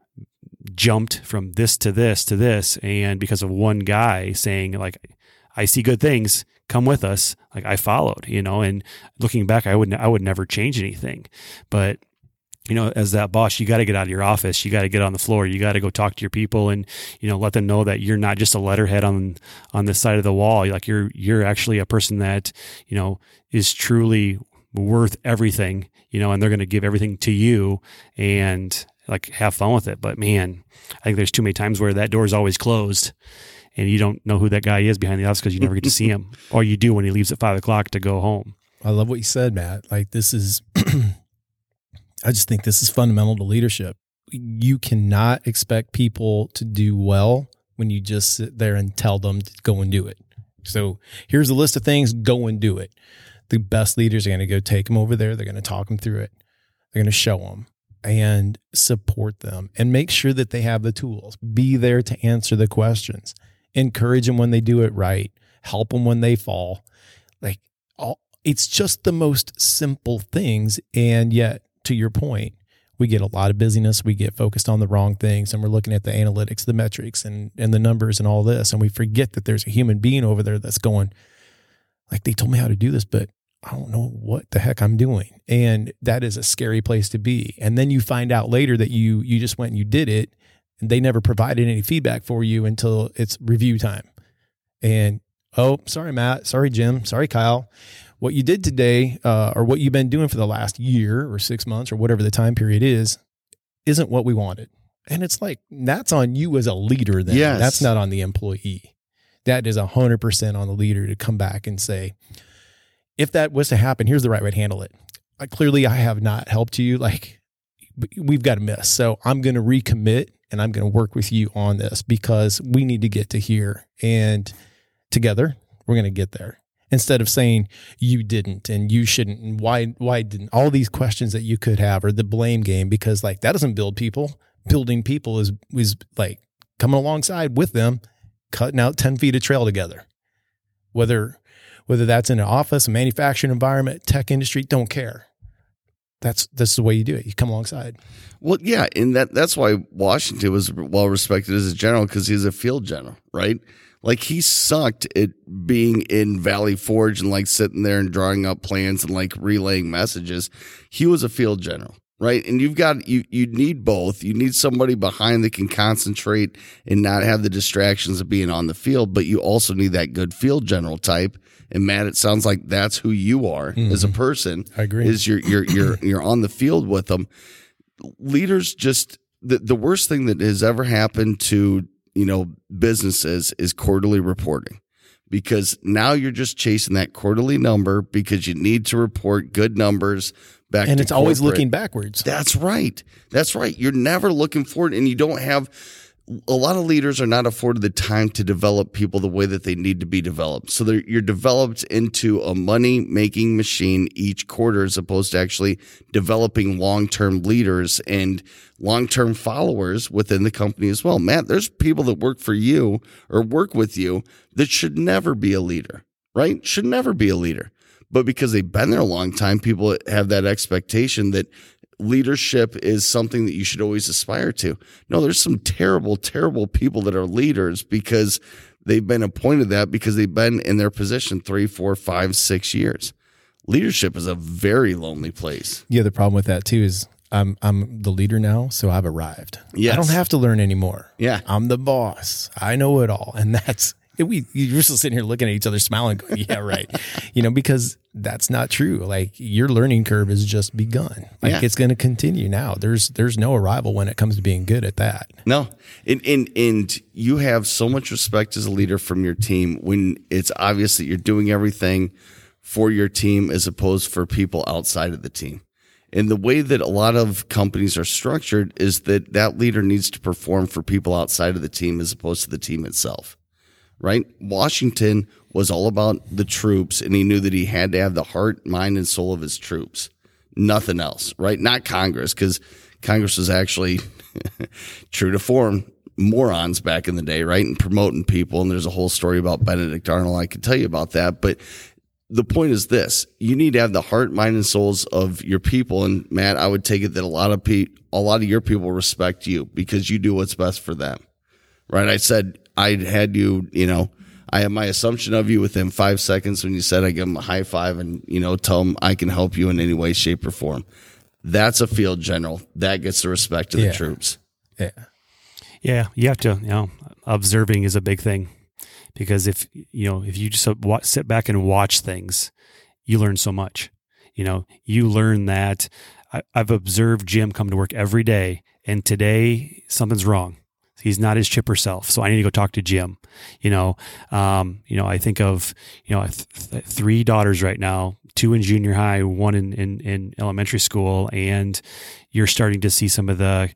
S3: jumped from this to this to this. And because of one guy saying like i see good things. Come with us. Like i followed you know and looking back i would i would never change anything. But you know, as that boss, you got to get out of your office. You got to get on the floor. You got to go talk to your people and, you know, let them know that you're not just a letterhead on, on the side of the wall. Like you're, you're actually a person that, you know, is truly worth everything, you know, and they're going to give everything to you and like have fun with it. But man, I think there's too many times where that door is always closed and you don't know who that guy is behind the office because you never get to see him or you do when he leaves at five o'clock to go home.
S4: I love what you said, Matt. Like this is, I just think this is fundamental to leadership. You cannot expect people to do well when you just sit there and tell them to go and do it. So here's a list of things, go and do it. The best leaders are going to go take them over there. They're going to talk them through it. They're going to show them and support them and make sure that they have the tools. Be there to answer the questions. Encourage them when they do it right. Help them when they fall. Like all, it's just the most simple things. And yet, to your point, we get a lot of busyness. We get focused on the wrong things and we're looking at the analytics, the metrics and, and the numbers and all this. And we forget that there's a human being over there that's going, like, they told me how to do this, but I don't know what the heck I'm doing. And that is a scary place to be. And then you find out later that you you just went and you did it and they never provided any feedback for you until it's review time. And oh, sorry, Matt. Sorry, Jim. Sorry, Kyle. What you did today, uh, or what you've been doing for the last year or six months or whatever the time period is, isn't what we wanted. And it's like, that's on you as a leader then.
S1: Yes.
S4: That's not on the employee. That is 100% on the leader to come back and say, if that was to happen, here's the right way to handle it. I, clearly I have not helped you. Like we've got to miss. So I'm going to recommit and I'm going to work with you on this because we need to get to here and together we're going to get there instead of saying you didn't and you shouldn't and why why didn't? All these questions that you could have or the blame game because like that doesn't build people. Building people is is like coming alongside with them cutting out 10 feet of trail together. Whether whether that's in an office a manufacturing environment tech industry don't care. That's that's the way you do it. You come alongside.
S1: Well, yeah, and that that's why Washington was well respected as a general because he's a field general, right? Like he sucked at being in Valley Forge and like sitting there and drawing up plans and like relaying messages. He was a field general, right? And you've got you you need both. You need somebody behind that can concentrate and not have the distractions of being on the field, but you also need that good field general type. And Matt, it sounds like that's who you are as a mm-hmm. person.
S4: I agree.
S1: Is you're you're you're you're on the field with them. Leaders just the the worst thing that has ever happened to you know businesses is quarterly reporting because now you're just chasing that quarterly number because you need to report good numbers back
S4: and it's always looking backwards
S1: That's right. That's right. You're never looking forward, and you don't have. A lot of leaders are not afforded the time to develop people the way that they need to be developed. So you're developed into a money making machine each quarter, as opposed to actually developing long term leaders and long term followers within the company as well. Matt, there's people that work for you or work with you that should never be a leader, right? Should never be a leader but because they've been there a long time, people have that expectation that leadership is something that you should always aspire to. No, there's some terrible, terrible people that are leaders because they've been appointed that because they've been in their position three, four, five, six years. Leadership is a very lonely place.
S4: Yeah, the problem with that too is I'm I'm the leader now, so I've arrived.
S1: Yeah,
S4: I don't have to learn anymore.
S1: Yeah.
S4: I'm the boss. I know it all, and that's we. You're still sitting here looking at each other, smiling, going, "Yeah, right." you know, because that's not true. Like your learning curve has just begun. Like
S1: Yeah.
S4: it's going to continue now. There's there's no arrival when it comes to being good at that.
S1: No, and, and and you have so much respect as a leader from your team when it's obvious that you're doing everything for your team as opposed for people outside of the team. And the way that a lot of companies are structured is that that leader needs to perform for people outside of the team as opposed to the team itself. Right? Washington was all about the troops and he knew that he had to have the heart, mind and soul of his troops. Nothing else, right? Not Congress cuz Congress was actually true to form morons back in the day, right? And promoting people. And there's a whole story about Benedict Arnold. I could tell you about that. But the point is this you need to have the heart, mind, and souls of your people. And Matt, I would take it that a lot of pe- a lot of your people respect you because you do what's best for them. Right? I said I had you, you know, I have my assumption of you within five seconds when you said I give them a high five and, you know, tell them I can help you in any way, shape, or form. That's a field general. That gets the respect of
S4: Yeah.
S1: the troops.
S4: Yeah.
S3: Yeah, you have to, you know, observing is a big thing because if, you know, if you just sit back and watch things, you learn so much. You know, you learn that I, I've observed Jim come to work every day and today something's wrong. He's not his chipper self. So I need to go talk to Jim. You know, um, you know, I think of, you know, th- th- three daughters right now, two in junior high, one in, in, in elementary school. And you're starting to see some of the,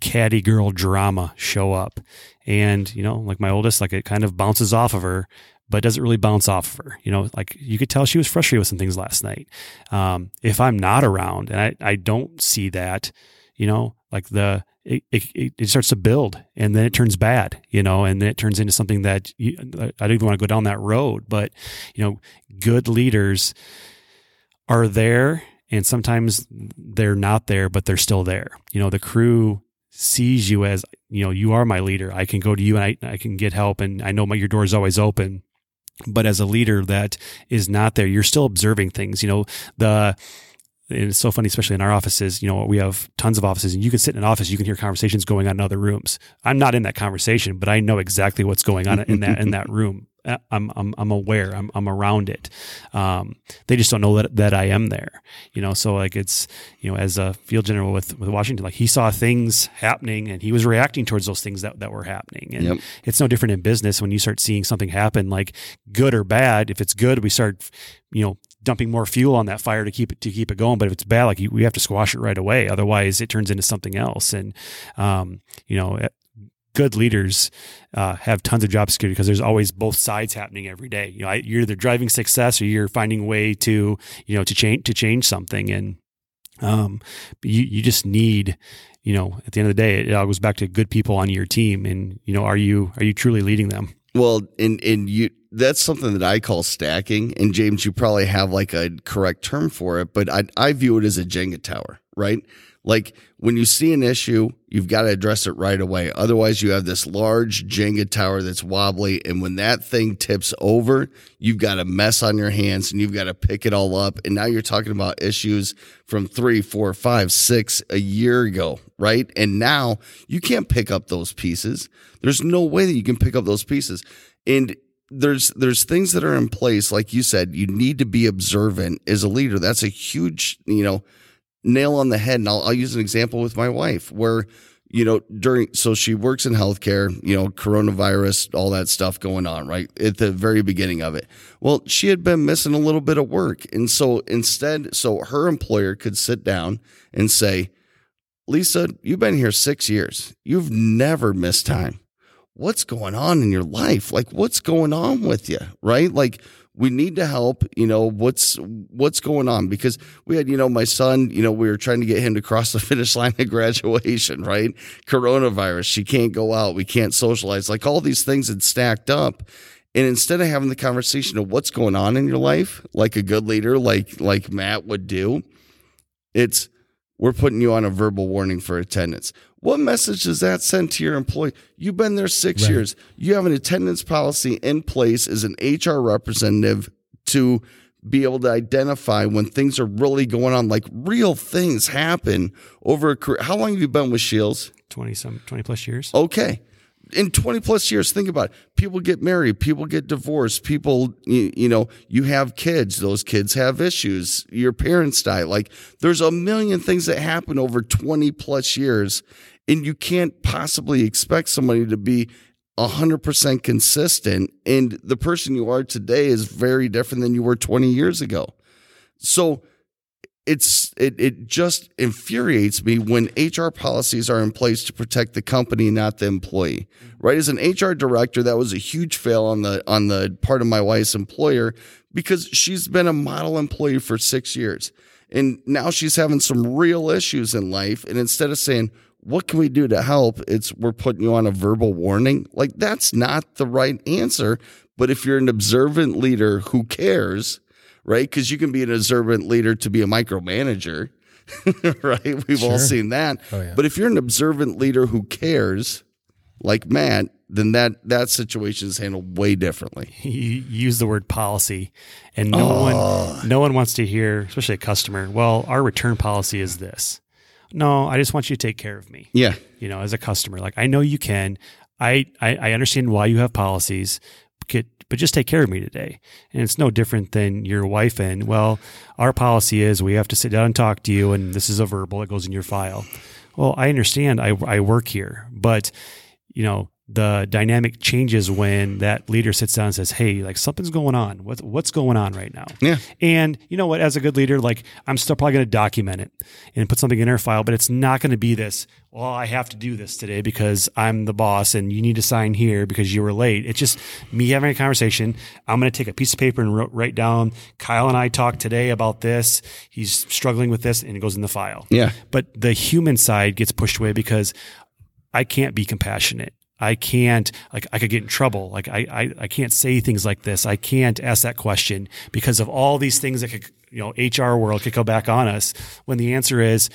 S3: catty girl drama show up. And, you know, like my oldest, like it kind of bounces off of her, but doesn't really bounce off of her. You know, like you could tell she was frustrated with some things last night. Um, if I'm not around and I, I don't see that, you know, like the, it, it, it starts to build and then it turns bad, you know, and then it turns into something that you, I don't even want to go down that road. But, you know, good leaders are there and sometimes they're not there, but they're still there. You know, the crew sees you as, you know, you are my leader. I can go to you and I, I can get help and I know my, your door is always open. But as a leader that is not there, you're still observing things. You know, the, and it's so funny, especially in our offices, you know, we have tons of offices and you can sit in an office, you can hear conversations going on in other rooms. I'm not in that conversation, but I know exactly what's going on in that, in that room. Uh, I'm, I'm, I'm aware. I'm, I'm around it. Um, they just don't know that, that I am there, you know? So like it's, you know, as a field general with, with Washington, like he saw things happening and he was reacting towards those things that, that were happening. And
S1: Yep.
S3: it's no different in business when you start seeing something happen, like good or bad. If it's good, we start, you know, dumping more fuel on that fire to keep it to keep it going. But if it's bad, like you, we have to squash it right away. Otherwise, it turns into something else. And um, you know, eh, good leaders uh, have tons of job security because there's always both sides happening every day. You know, you're either driving success or you're finding a way to you know to change to change something. And um, you you just need you know at the end of the day it all goes back to good people on your team and you know are you are you truly leading them
S1: well and and you that's something that I call stacking and James you probably have like a correct term for it but I I view it as a Jenga tower right like when you see an issue, you've got to address it right away. Otherwise, you have this large Jenga tower that's wobbly. And when that thing tips over, you've got a mess on your hands and you've got to pick it all up. And now you're talking about issues from three, four, five, six a year ago, right? And now you can't pick up those pieces. There's no way that you can pick up those pieces. And there's there's things that are in place like you said you need to be observant as a leader that's a huge you know nail on the head. And I'll, I'll use an example with my wife where, you know, during, so she works in healthcare, you know, coronavirus, all that stuff going on, right? At the very beginning of it. Well, she had been missing a little bit of work. And so instead, so her employer could sit down and say, Lisa, you've been here six years. You've never missed time. What's going on in your life? Like, what's going on with you? Right? Like, we need to help you know what's what's going on? Because we had you know my son you know we were trying to get him to cross the finish line of graduation right? Coronavirus she can't go out we can't socialize like all these things had stacked up. And instead of having the conversation of what's going on in your life like a good leader like like matt would do it's we're putting you on a verbal warning for attendance. What message does that send to your employee? You've been there six right. years. You have an attendance policy in place as an HR representative to be able to identify when things are really going on, like real things happen over a career. How long have you been with Scheels?
S3: 20 some 20 plus years.
S1: Okay in 20 plus years think about it people get married people get divorced people you, you, know you have kids those kids have issues your parents die like there's a million things that happen over 20 plus years and you can't possibly expect somebody to be 100% consistent and the person you are today is very different than you were 20 years ago so it's it it just infuriates me when HR policies are in place to protect the company, not the employee. Right? As an HR director, that was a huge fail on the on the part of my wife's employer because she's been a model employee for six years. And now she's having some real issues in life. And instead of saying, what can we do to help? It's we're putting you on a verbal warning. Like that's not the right answer. But if you're an observant leader who cares, right? Because you can be an observant leader to be a micromanager, right? We've sure. all seen that. Oh, yeah. But if you're an observant leader who cares, like Matt, then that that situation is handled way differently.
S3: You use the word policy, and no oh. one no one wants to hear, especially a customer. Well, our return policy is this. No, I just want you to take care of me.
S1: Yeah,
S3: you know, as a customer, like I know you can. I, I, I understand why you have policies, but just take care of me today. And it's no different than your wife and, well, our policy is we have to sit down and talk to you, and this is a verbal, it goes in your file. Well, I understand I, I work here, but, you know, the dynamic changes when that leader sits down and says, "Hey, like something's going on. What's what's going on right now?"
S1: Yeah.
S3: And you know what? As a good leader, like I'm still probably going to document it and put something in our file, but it's not going to be this. Well, I have to do this today because I'm the boss, and you need to sign here because you were late. It's just me having a conversation. I'm going to take a piece of paper and write down. Kyle and I talked today about this. He's struggling with this, and it goes in the file.
S1: Yeah.
S3: But the human side gets pushed away because I can't be compassionate. I can't like I could get in trouble. Like I, I I can't say things like this. I can't ask that question because of all these things that could you know HR world could go back on us. When the answer is,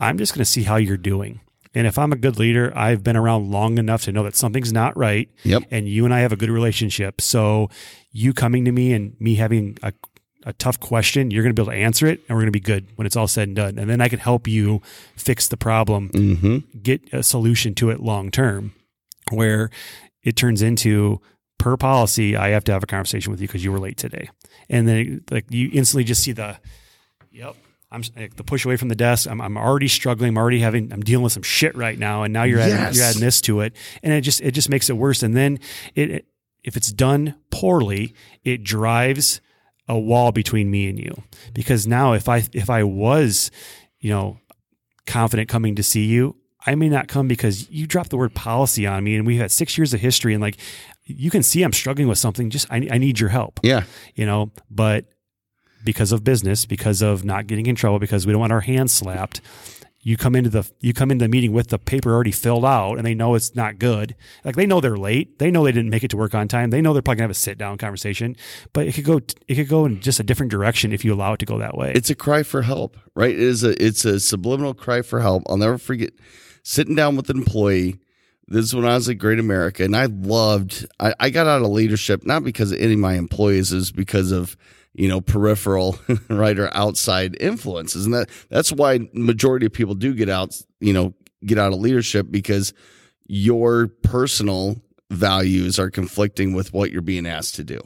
S3: I'm just going to see how you're doing. And if I'm a good leader, I've been around long enough to know that something's not right.
S1: Yep.
S3: And you and I have a good relationship. So you coming to me and me having a a tough question, you're going to be able to answer it, and we're going to be good when it's all said and done. And then I can help you fix the problem,
S1: mm-hmm.
S3: get a solution to it long term where it turns into per policy, I have to have a conversation with you because you were late today. And then like you instantly just see the, yep, I'm like, the push away from the desk. I'm, I'm already struggling. I'm already having, I'm dealing with some shit right now. And now you're yes. adding, you're adding this to it. And it just, it just makes it worse. And then it, it if it's done poorly, it drives a wall between me and you because now if I if I was, you know, confident coming to see you, I may not come because you dropped the word policy on me and we've had six years of history and like you can see I'm struggling with something. Just I, I need your help.
S1: Yeah.
S3: You know, but because of business, because of not getting in trouble, because we don't want our hands slapped, you come into the you come into the meeting with the paper already filled out and they know it's not good. Like they know they're late. They know they didn't make it to work on time. They know they're probably gonna have a sit down conversation. But it could go it could go in just a different direction if you allow it to go that way.
S1: It's a cry for help, right? It is a it's a subliminal cry for help. I'll never forget sitting down with an employee. This is when I was at Great America, and I loved. I, I got out of leadership not because of any of my employees, is because of you know peripheral right or outside influences, and that that's why majority of people do get out. You know, get out of leadership because your personal values are conflicting with what you're being asked to do.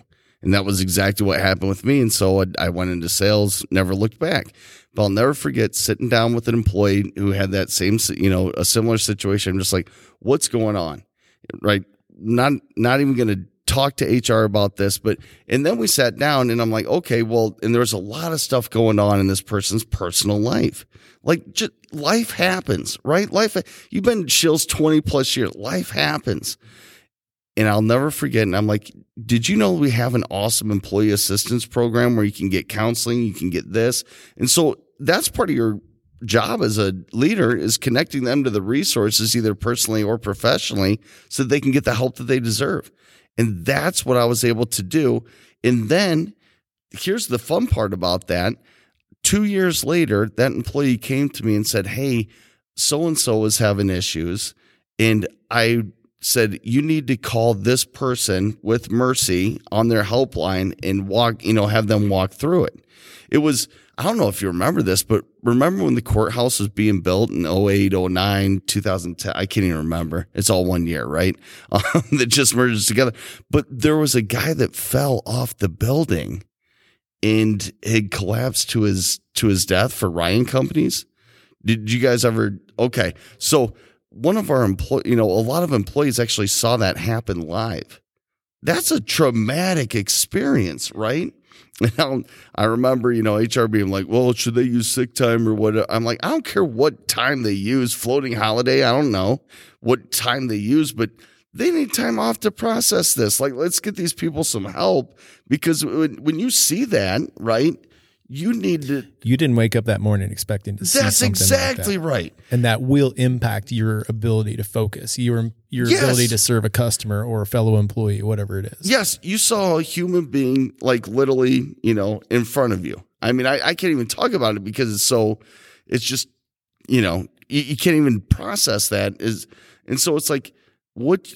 S1: And that was exactly what happened with me. And so I, I went into sales, never looked back. But I'll never forget sitting down with an employee who had that same, you know, a similar situation. I'm just like, what's going on? Right. Not, not even going to talk to HR about this, but, and then we sat down and I'm like, okay, well, and there's a lot of stuff going on in this person's personal life. Like just life happens, right? Life, you've been Scheels 20 plus years. Life happens. And I'll never forget. And I'm like, did you know we have an awesome employee assistance program where you can get counseling, you can get this? And so that's part of your job as a leader is connecting them to the resources, either personally or professionally, so that they can get the help that they deserve. And that's what I was able to do. And then here's the fun part about that. Two years later, that employee came to me and said, Hey, so and so is having issues. And I said, You need to call this person with mercy on their helpline and walk, you know, have them walk through it. It was, I don't know if you remember this, but remember when the courthouse was being built in 08, 09, 2010? I can't even remember. It's all one year, right? Um, that just merges together. But there was a guy that fell off the building and had collapsed to his, to his death for Ryan companies. Did you guys ever? Okay. So one of our employees, you know, a lot of employees actually saw that happen live. That's a traumatic experience, right? And I remember, you know, HR being like, well, should they use sick time or what? I'm like, I don't care what time they use, floating holiday. I don't know what time they use, but they need time off to process this. Like, let's get these people some help because when, when you see that, right? You need to.
S4: You didn't wake up that morning expecting to see
S1: That's
S4: something
S1: exactly
S4: like that.
S1: right.
S4: and that will impact your ability to focus, your your
S1: Yes.
S4: ability to serve a customer or a fellow employee, whatever it is.
S1: Yes, you saw a human being like literally, you know, in front of you. I mean, I, I can't even talk about it because it's so, it's just, you know, you, you can't even process that. Is and so it's like, what?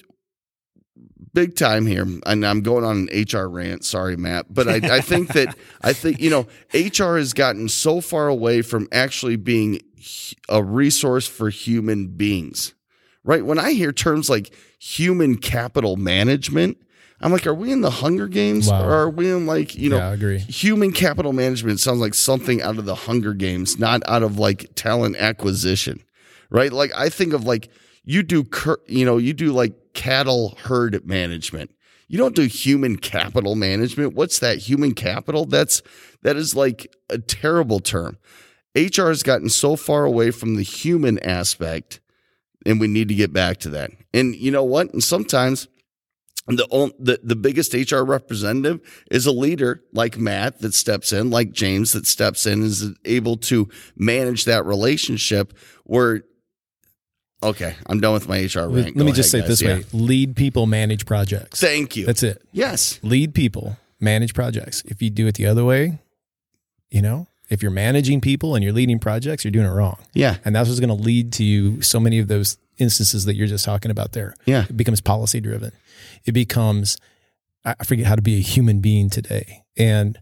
S1: Big time here, and I'm going on an HR rant. Sorry, Matt, but I, I think that I think you know HR has gotten so far away from actually being a resource for human beings right? When I hear terms like human capital management, I'm like, are we in the Hunger Games
S4: Wow.
S1: or are we in like, you know,
S4: Yeah, I agree.
S1: human capital management sounds like something out of the Hunger Games, not out of like talent acquisition, right? Like I think of like you do, cur- you know, you do like cattle herd management. You don't do human capital management. What's that? Human capital? That's that is like a terrible term. HR has gotten so far away from the human aspect and we need to get back to that. And you know what? And sometimes the the the biggest HR representative is a leader like Matt that steps in, like James that steps in, is able to manage that relationship. Where, okay, I'm done with my HR
S4: Let,
S1: rant.
S4: let me just say it this way: lead people, manage projects.
S1: Thank you.
S4: That's it.
S1: yes.
S4: Lead people, manage projects. If you do it the other way, you know, if you're managing people and you're leading projects, you're doing it wrong.
S1: Yeah.
S4: And that's what's going to lead to you so many of those instances that you're just talking about there.
S1: Yeah.
S4: It becomes policy driven. It becomes, I I forget how to be a human being today. And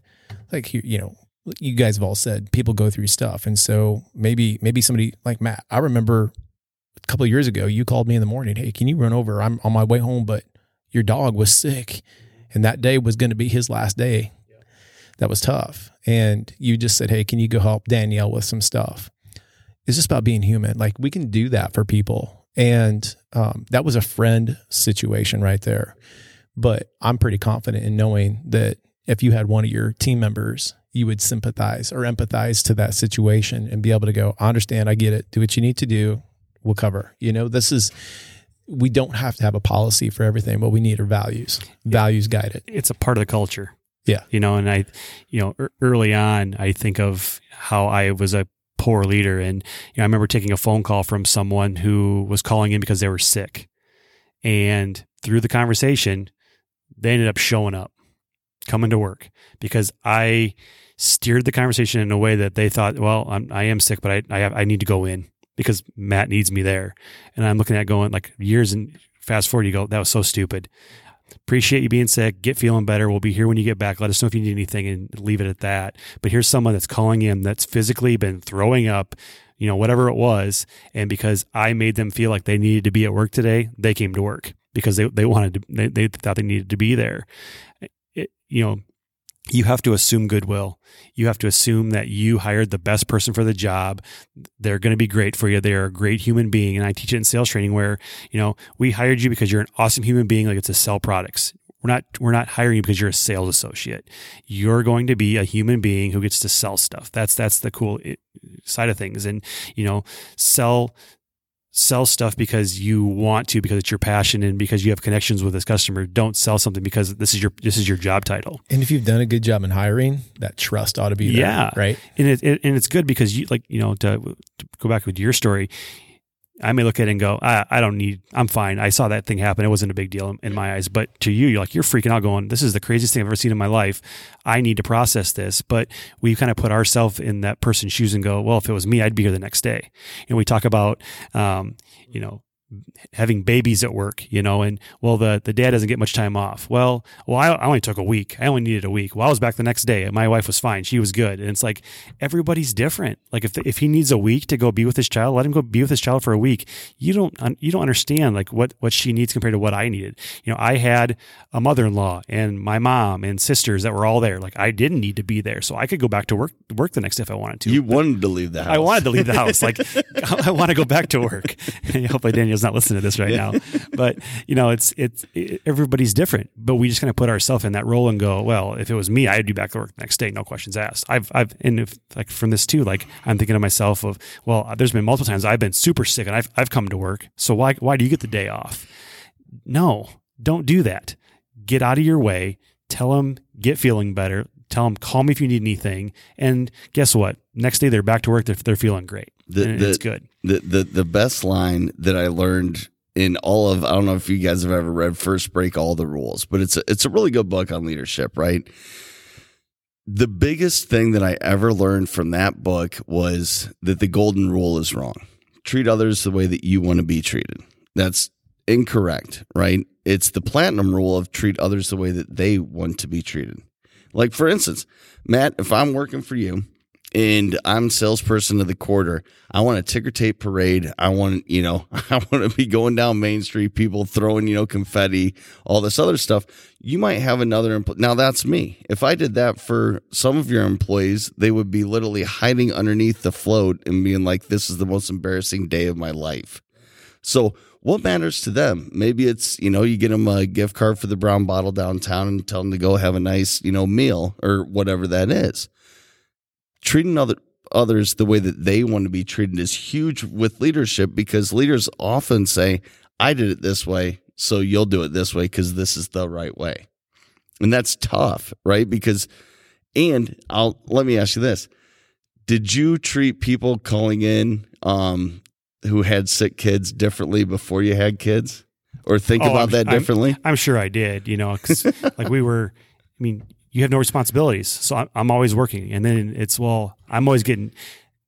S4: like, you, you know, you guys have all said people go through stuff. And so maybe, maybe somebody like Matt, I remember couple of years ago, you called me in the morning. Hey, can you run over? I'm on my way home, but your dog was sick. And that day was going to be his last day. That was tough. And you just said, Hey, can you go help Danielle with some stuff? It's just about being human. Like we can do that for people. And um, that was a friend situation right there. But I'm pretty confident in knowing that if you had one of your team members, you would sympathize or empathize to that situation and be able to go, I understand, I get it. Do what you need to do. We'll cover. You know, this is we don't have to have a policy for everything. What we need are values. Values guide it.
S3: It's a part of the culture.
S4: Yeah.
S3: You know, and I, you know, early on, I think of how I was a poor leader. And you know, I remember taking a phone call from someone who was calling in because they were sick. And through the conversation, they ended up showing up, coming to work because I steered the conversation in a way that they thought, well, I'm, I am sick, but I, I, have, I need to go in because Matt needs me there. And I'm looking at going like years and fast forward, you go, that was so stupid. Appreciate you being sick. Get feeling better. We'll be here when you get back. Let us know if you need anything and leave it at that. But here's someone that's calling in that's physically been throwing up, you know, whatever it was. And because I made them feel like they needed to be at work today, they came to work because they, they wanted to, they, they thought they needed to be there. It, you know, you have to assume goodwill. You have to assume that you hired the best person for the job. They're going to be great for you. They're a great human being. And I teach it in sales training where, you know, we hired you because you're an awesome human being. Like it's to sell products. We're not, we're not hiring you because you're a sales associate. You're going to be a human being who gets to sell stuff. That's, that's the cool eh, side of things. And, you know, sell, sell stuff because you want to because it's your passion and because you have connections with this customer. Don't sell something because this is your this is your job title.
S4: And if you've done a good job in hiring that trust ought to be there,
S3: yeah.
S4: right?
S3: And it, it, and it's good because you like you know to, to go back with your story I may look at it and go, I, I, don't need, I'm fine. I saw that thing happen. It wasn't a big deal in my eyes. But to you, you're like, you're freaking out going, this is the craziest thing I've ever seen in my life. I need to process this. But we kind of put ourselves in that person's shoes and go, well, if it was me, I'd be here the next day. And we talk about, um, you know, having babies at work, you know, and well, the, the dad doesn't get much time off. Well, well, I, I, only took a week. I only needed a week. Well, I was back the next day. My wife was fine. She was good. And it's like, everybody's different. Like if, if he needs a week to go be with his child, let him go be with his child for a week. You don't, you don't understand like what, what she needs compared to what I needed. You know, I had a mother-in-law and my mom and sisters that were all there. Like I didn't need to be there. So I could go back to work, work the next day if I wanted to.
S1: You wanted to leave the house.
S3: I wanted to leave the house. Like I want to go back to work. Hopefully Daniel's not listening to this right now. But you know, it's it's it, everybody's different. But we just kind of put ourselves in that role and go, well, if it was me, I'd be back to work the next day, no questions asked. I've I've and if like from this too, like I'm thinking to myself of, well, there's been multiple times I've been super sick and I've I've come to work. So why why do you get the day off? No, don't do that. Get out of your way. Tell them get feeling better. Tell them call me if you need anything. And guess what? Next day they're back to work. They're, they're feeling great. The, the, it's good.
S1: The, the the best line that I learned in all of I don't know if you guys have ever read First Break All the Rules, but it's a, it's a really good book on leadership, right? The biggest thing that I ever learned from that book was that the golden rule is wrong. Treat others the way that you want to be treated. That's incorrect, right? It's the platinum rule of treat others the way that they want to be treated. Like for instance, Matt, if I'm working for you and I'm salesperson of the quarter. I want a ticker tape parade. I want, you know, I want to be going down Main Street, people throwing, you know, confetti, all this other stuff. You might have another, empl- now that's me. If I did that for some of your employees, they would be literally hiding underneath the float and being like, this is the most embarrassing day of my life. So, what matters to them? Maybe it's, you know, you get them a gift card for the brown bottle downtown and tell them to go have a nice, you know, meal or whatever that is treating other others the way that they want to be treated is huge with leadership because leaders often say, I did it this way, so you'll do it this way because this is the right way. And that's tough, right? Because, and I'll let me ask you this Did you treat people calling in um, who had sick kids differently before you had kids? Or think oh, about I'm, that differently?
S3: I'm, I'm, sure I did, you know, like we were, I mean, you have no responsibilities. So I'm, I'm always working. And then it's, well, I'm always getting,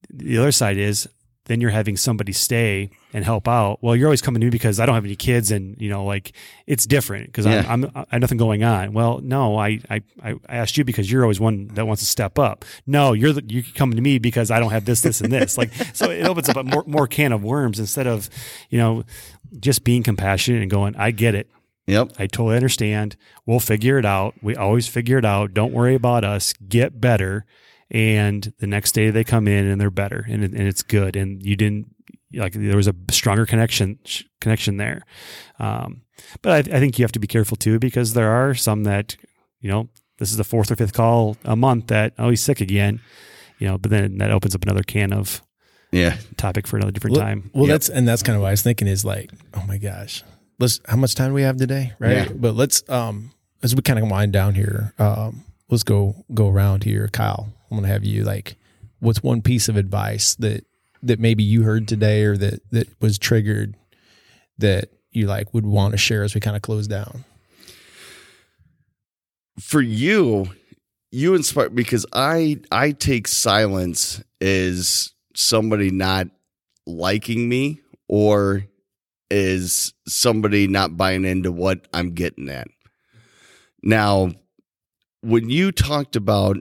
S3: the other side is then you're having somebody stay and help out. Well, you're always coming to me because I don't have any kids, and you know, like it's different because yeah. I'm, I'm, I have nothing going on. Well, no, I, I I asked you because you're always one that wants to step up. No, you're the, you're coming to me because I don't have this, this, and this. like so, it opens up a more more can of worms instead of you know just being compassionate and going, I get it.
S1: Yep.
S3: I totally understand. We'll figure it out. We always figure it out. Don't worry about us. Get better. And the next day they come in and they're better and, and it's good. And you didn't like there was a stronger connection connection there. Um, but I, I think you have to be careful too because there are some that you know this is the fourth or fifth call a month that oh he's sick again, you know. But then that opens up another can of
S1: Yeah.
S3: topic for another different
S4: Well,
S3: time.
S4: well
S1: Yep.
S4: that's and that's kind of what I was thinking is like, oh my gosh, let's how much time do we have today, right?
S1: Yeah.
S4: But let's um as we kind of wind down here, um, let's go go around here, Kyle. I'm gonna have you like, what's one piece of advice that that maybe you heard today or that that was triggered that you like would want to share as we kind of close down?
S1: For you, you inspire because I I take silence as somebody not liking me or is somebody not buying into what I'm getting at. Now, when you talked about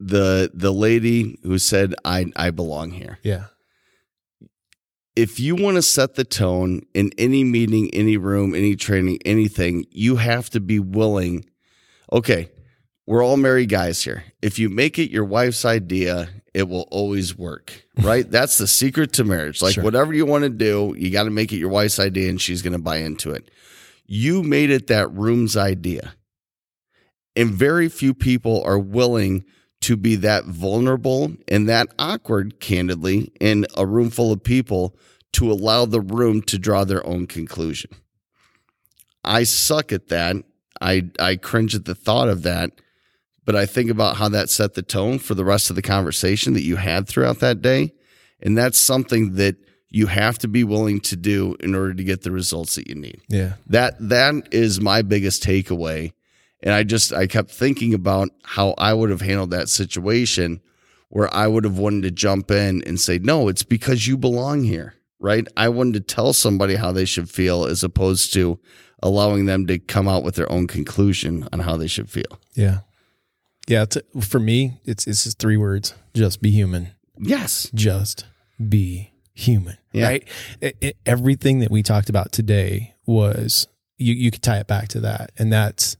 S1: the the lady who said I I belong here.
S4: Yeah,
S1: if you want to set the tone in any meeting, any room, any training, anything, you have to be willing. Okay, we're all married guys here. If you make it your wife's idea, it will always work, right? That's the secret to marriage. Like,
S4: Sure.
S1: whatever you want to do, you got to make it your wife's idea and she's going to buy into it. You made it that room's idea. And very few people are willing to be that vulnerable and that awkward, candidly, in a room full of people to allow the room to draw their own conclusion. I suck at that. I I cringe at the thought of that, but I think about how that set the tone for the rest of the conversation that you had throughout that day, and that's something that you have to be willing to do in order to get the results that you need
S4: yeah,
S1: that that is my biggest takeaway and i just i kept thinking about how i would have handled that situation where i would have wanted to jump in and say no it's because you belong here right i wanted to tell somebody how they should feel as opposed to allowing them to come out with their own conclusion on how they should feel
S4: yeah, yeah. It's, for me, it's it's just three words: just be human.
S1: yes
S4: just be human
S1: Yeah.
S4: right It- it- everything that we talked about today was you you could tie it back to that and that's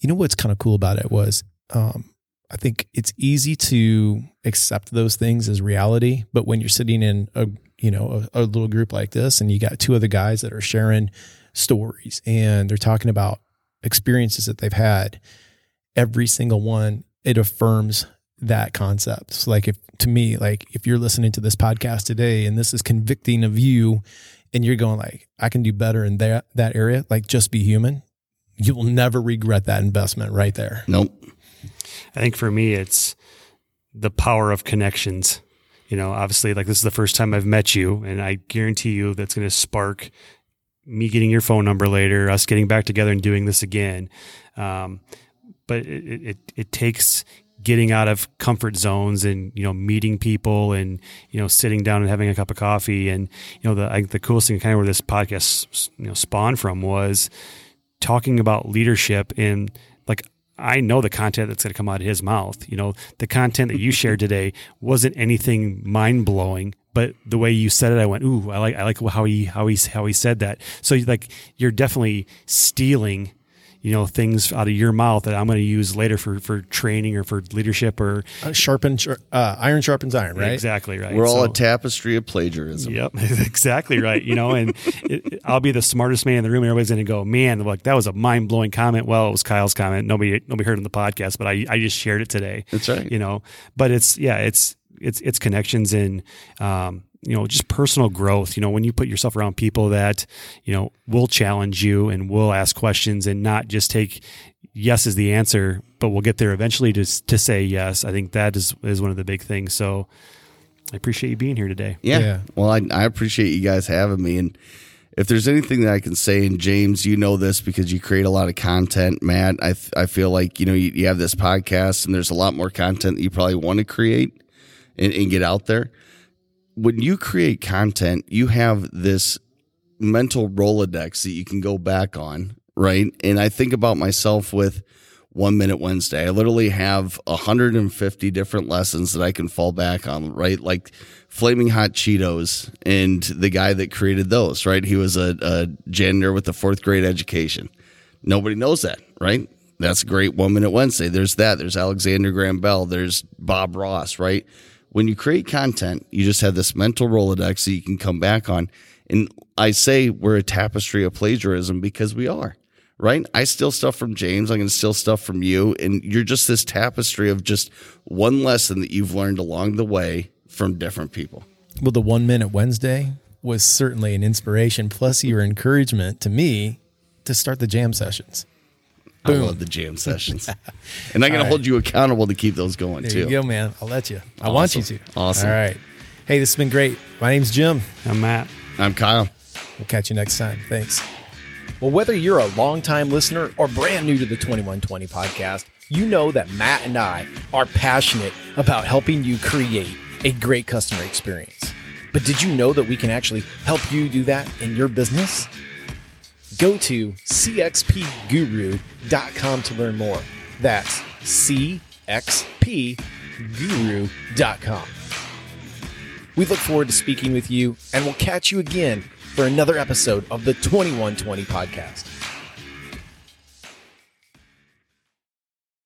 S4: you know what's kind of cool about it was um i think it's easy to accept those things as reality but when you're sitting in a you know a, a little group like this and you got two other guys that are sharing stories and they're talking about experiences that they've had every single one it affirms that concept. So like if to me, like if you're listening to this podcast today and this is convicting of you and you're going like, I can do better in that that area, like just be human, you will never regret that investment right there.
S1: nope
S3: I think for me, it's the power of connections. You know, obviously, like this is the first time I've met you, and I guarantee you that's going to spark me getting your phone number later, us getting back together and doing this again. Um, but it, it, it, it takes getting out of comfort zones and you know meeting people and you know sitting down and having a cup of coffee and you know the I, think the coolest thing kind of where this podcast you know spawned from was talking about leadership and like I know the content that's going to come out of his mouth. You know, the content that you shared today wasn't anything mind blowing, but the way you said it, I went, "Ooh, I like, I like how he, how he, how he said that." So, like, you're definitely stealing, you know, things out of your mouth that I'm going to use later for for training or for leadership or
S4: Uh, sharpen, uh, iron sharpens iron, right?
S3: exactly right.
S1: we're all
S3: So-
S1: a tapestry of plagiarism
S3: Yep, exactly right. You know, and it, I'll be the smartest man in the room, and everybody's going to go, "Man, like that was a mind blowing comment." Well, it was Kyle's comment. Nobody, nobody heard on the podcast, but I, I just shared it today.
S1: That's right.
S3: You know, but it's yeah, it's it's it's connections and um, you know just personal growth. You know, when you put yourself around people that you know will challenge you and will ask questions and not just take yes is the answer, but we'll get there eventually to to say yes. I think that is is one of the big things. So. I appreciate you being here today.
S1: Yeah.
S4: Yeah.
S1: Well, I, I appreciate you guys having me. And if there's anything that I can say, and James, you know this because you create a lot of content, Matt, I, th- I feel like, you know, you, you have this podcast and there's a lot more content that you probably want to create and, and get out there. When you create content, you have this mental Rolodex that you can go back on, right? And I think about myself with One Minute Wednesday. I literally have 150 different lessons that I can fall back on, right? Like Flaming Hot Cheetos and the guy that created those, right? He was a, a janitor with a fourth grade education. Nobody knows that, right? That's great One Minute Wednesday. There's that. There's Alexander Graham Bell. There's Bob Ross, right? When you create content, you just have this mental Rolodex that you can come back on. And I say we're a tapestry of plagiarism because we are, right? I steal stuff from James. I'm going to steal stuff from you. And you're just this tapestry of just one lesson that you've learned along the way from different people.
S5: Well, the one minute Wednesday was certainly an inspiration, plus your encouragement to me to start the jam sessions.
S1: I love the jam sessions. and I'm going to hold you accountable to keep those going
S5: There
S1: too.
S5: you go, man. I'll let you. I want you to.
S1: Awesome.
S5: All right. Hey, this has been great. My name's Jim.
S3: I'm Matt.
S1: I'm Kyle.
S5: We'll catch you next time. Thanks.
S4: Well, whether you're a longtime listener or brand new to the 2120 podcast, you know that Matt and I are passionate about helping you create a great customer experience. But did you know that we can actually help you do that in your business? Go to cxpguru.com to learn more. That's cxpguru.com. We look forward to speaking with you, and we'll catch you again for another episode of the 2120 podcast.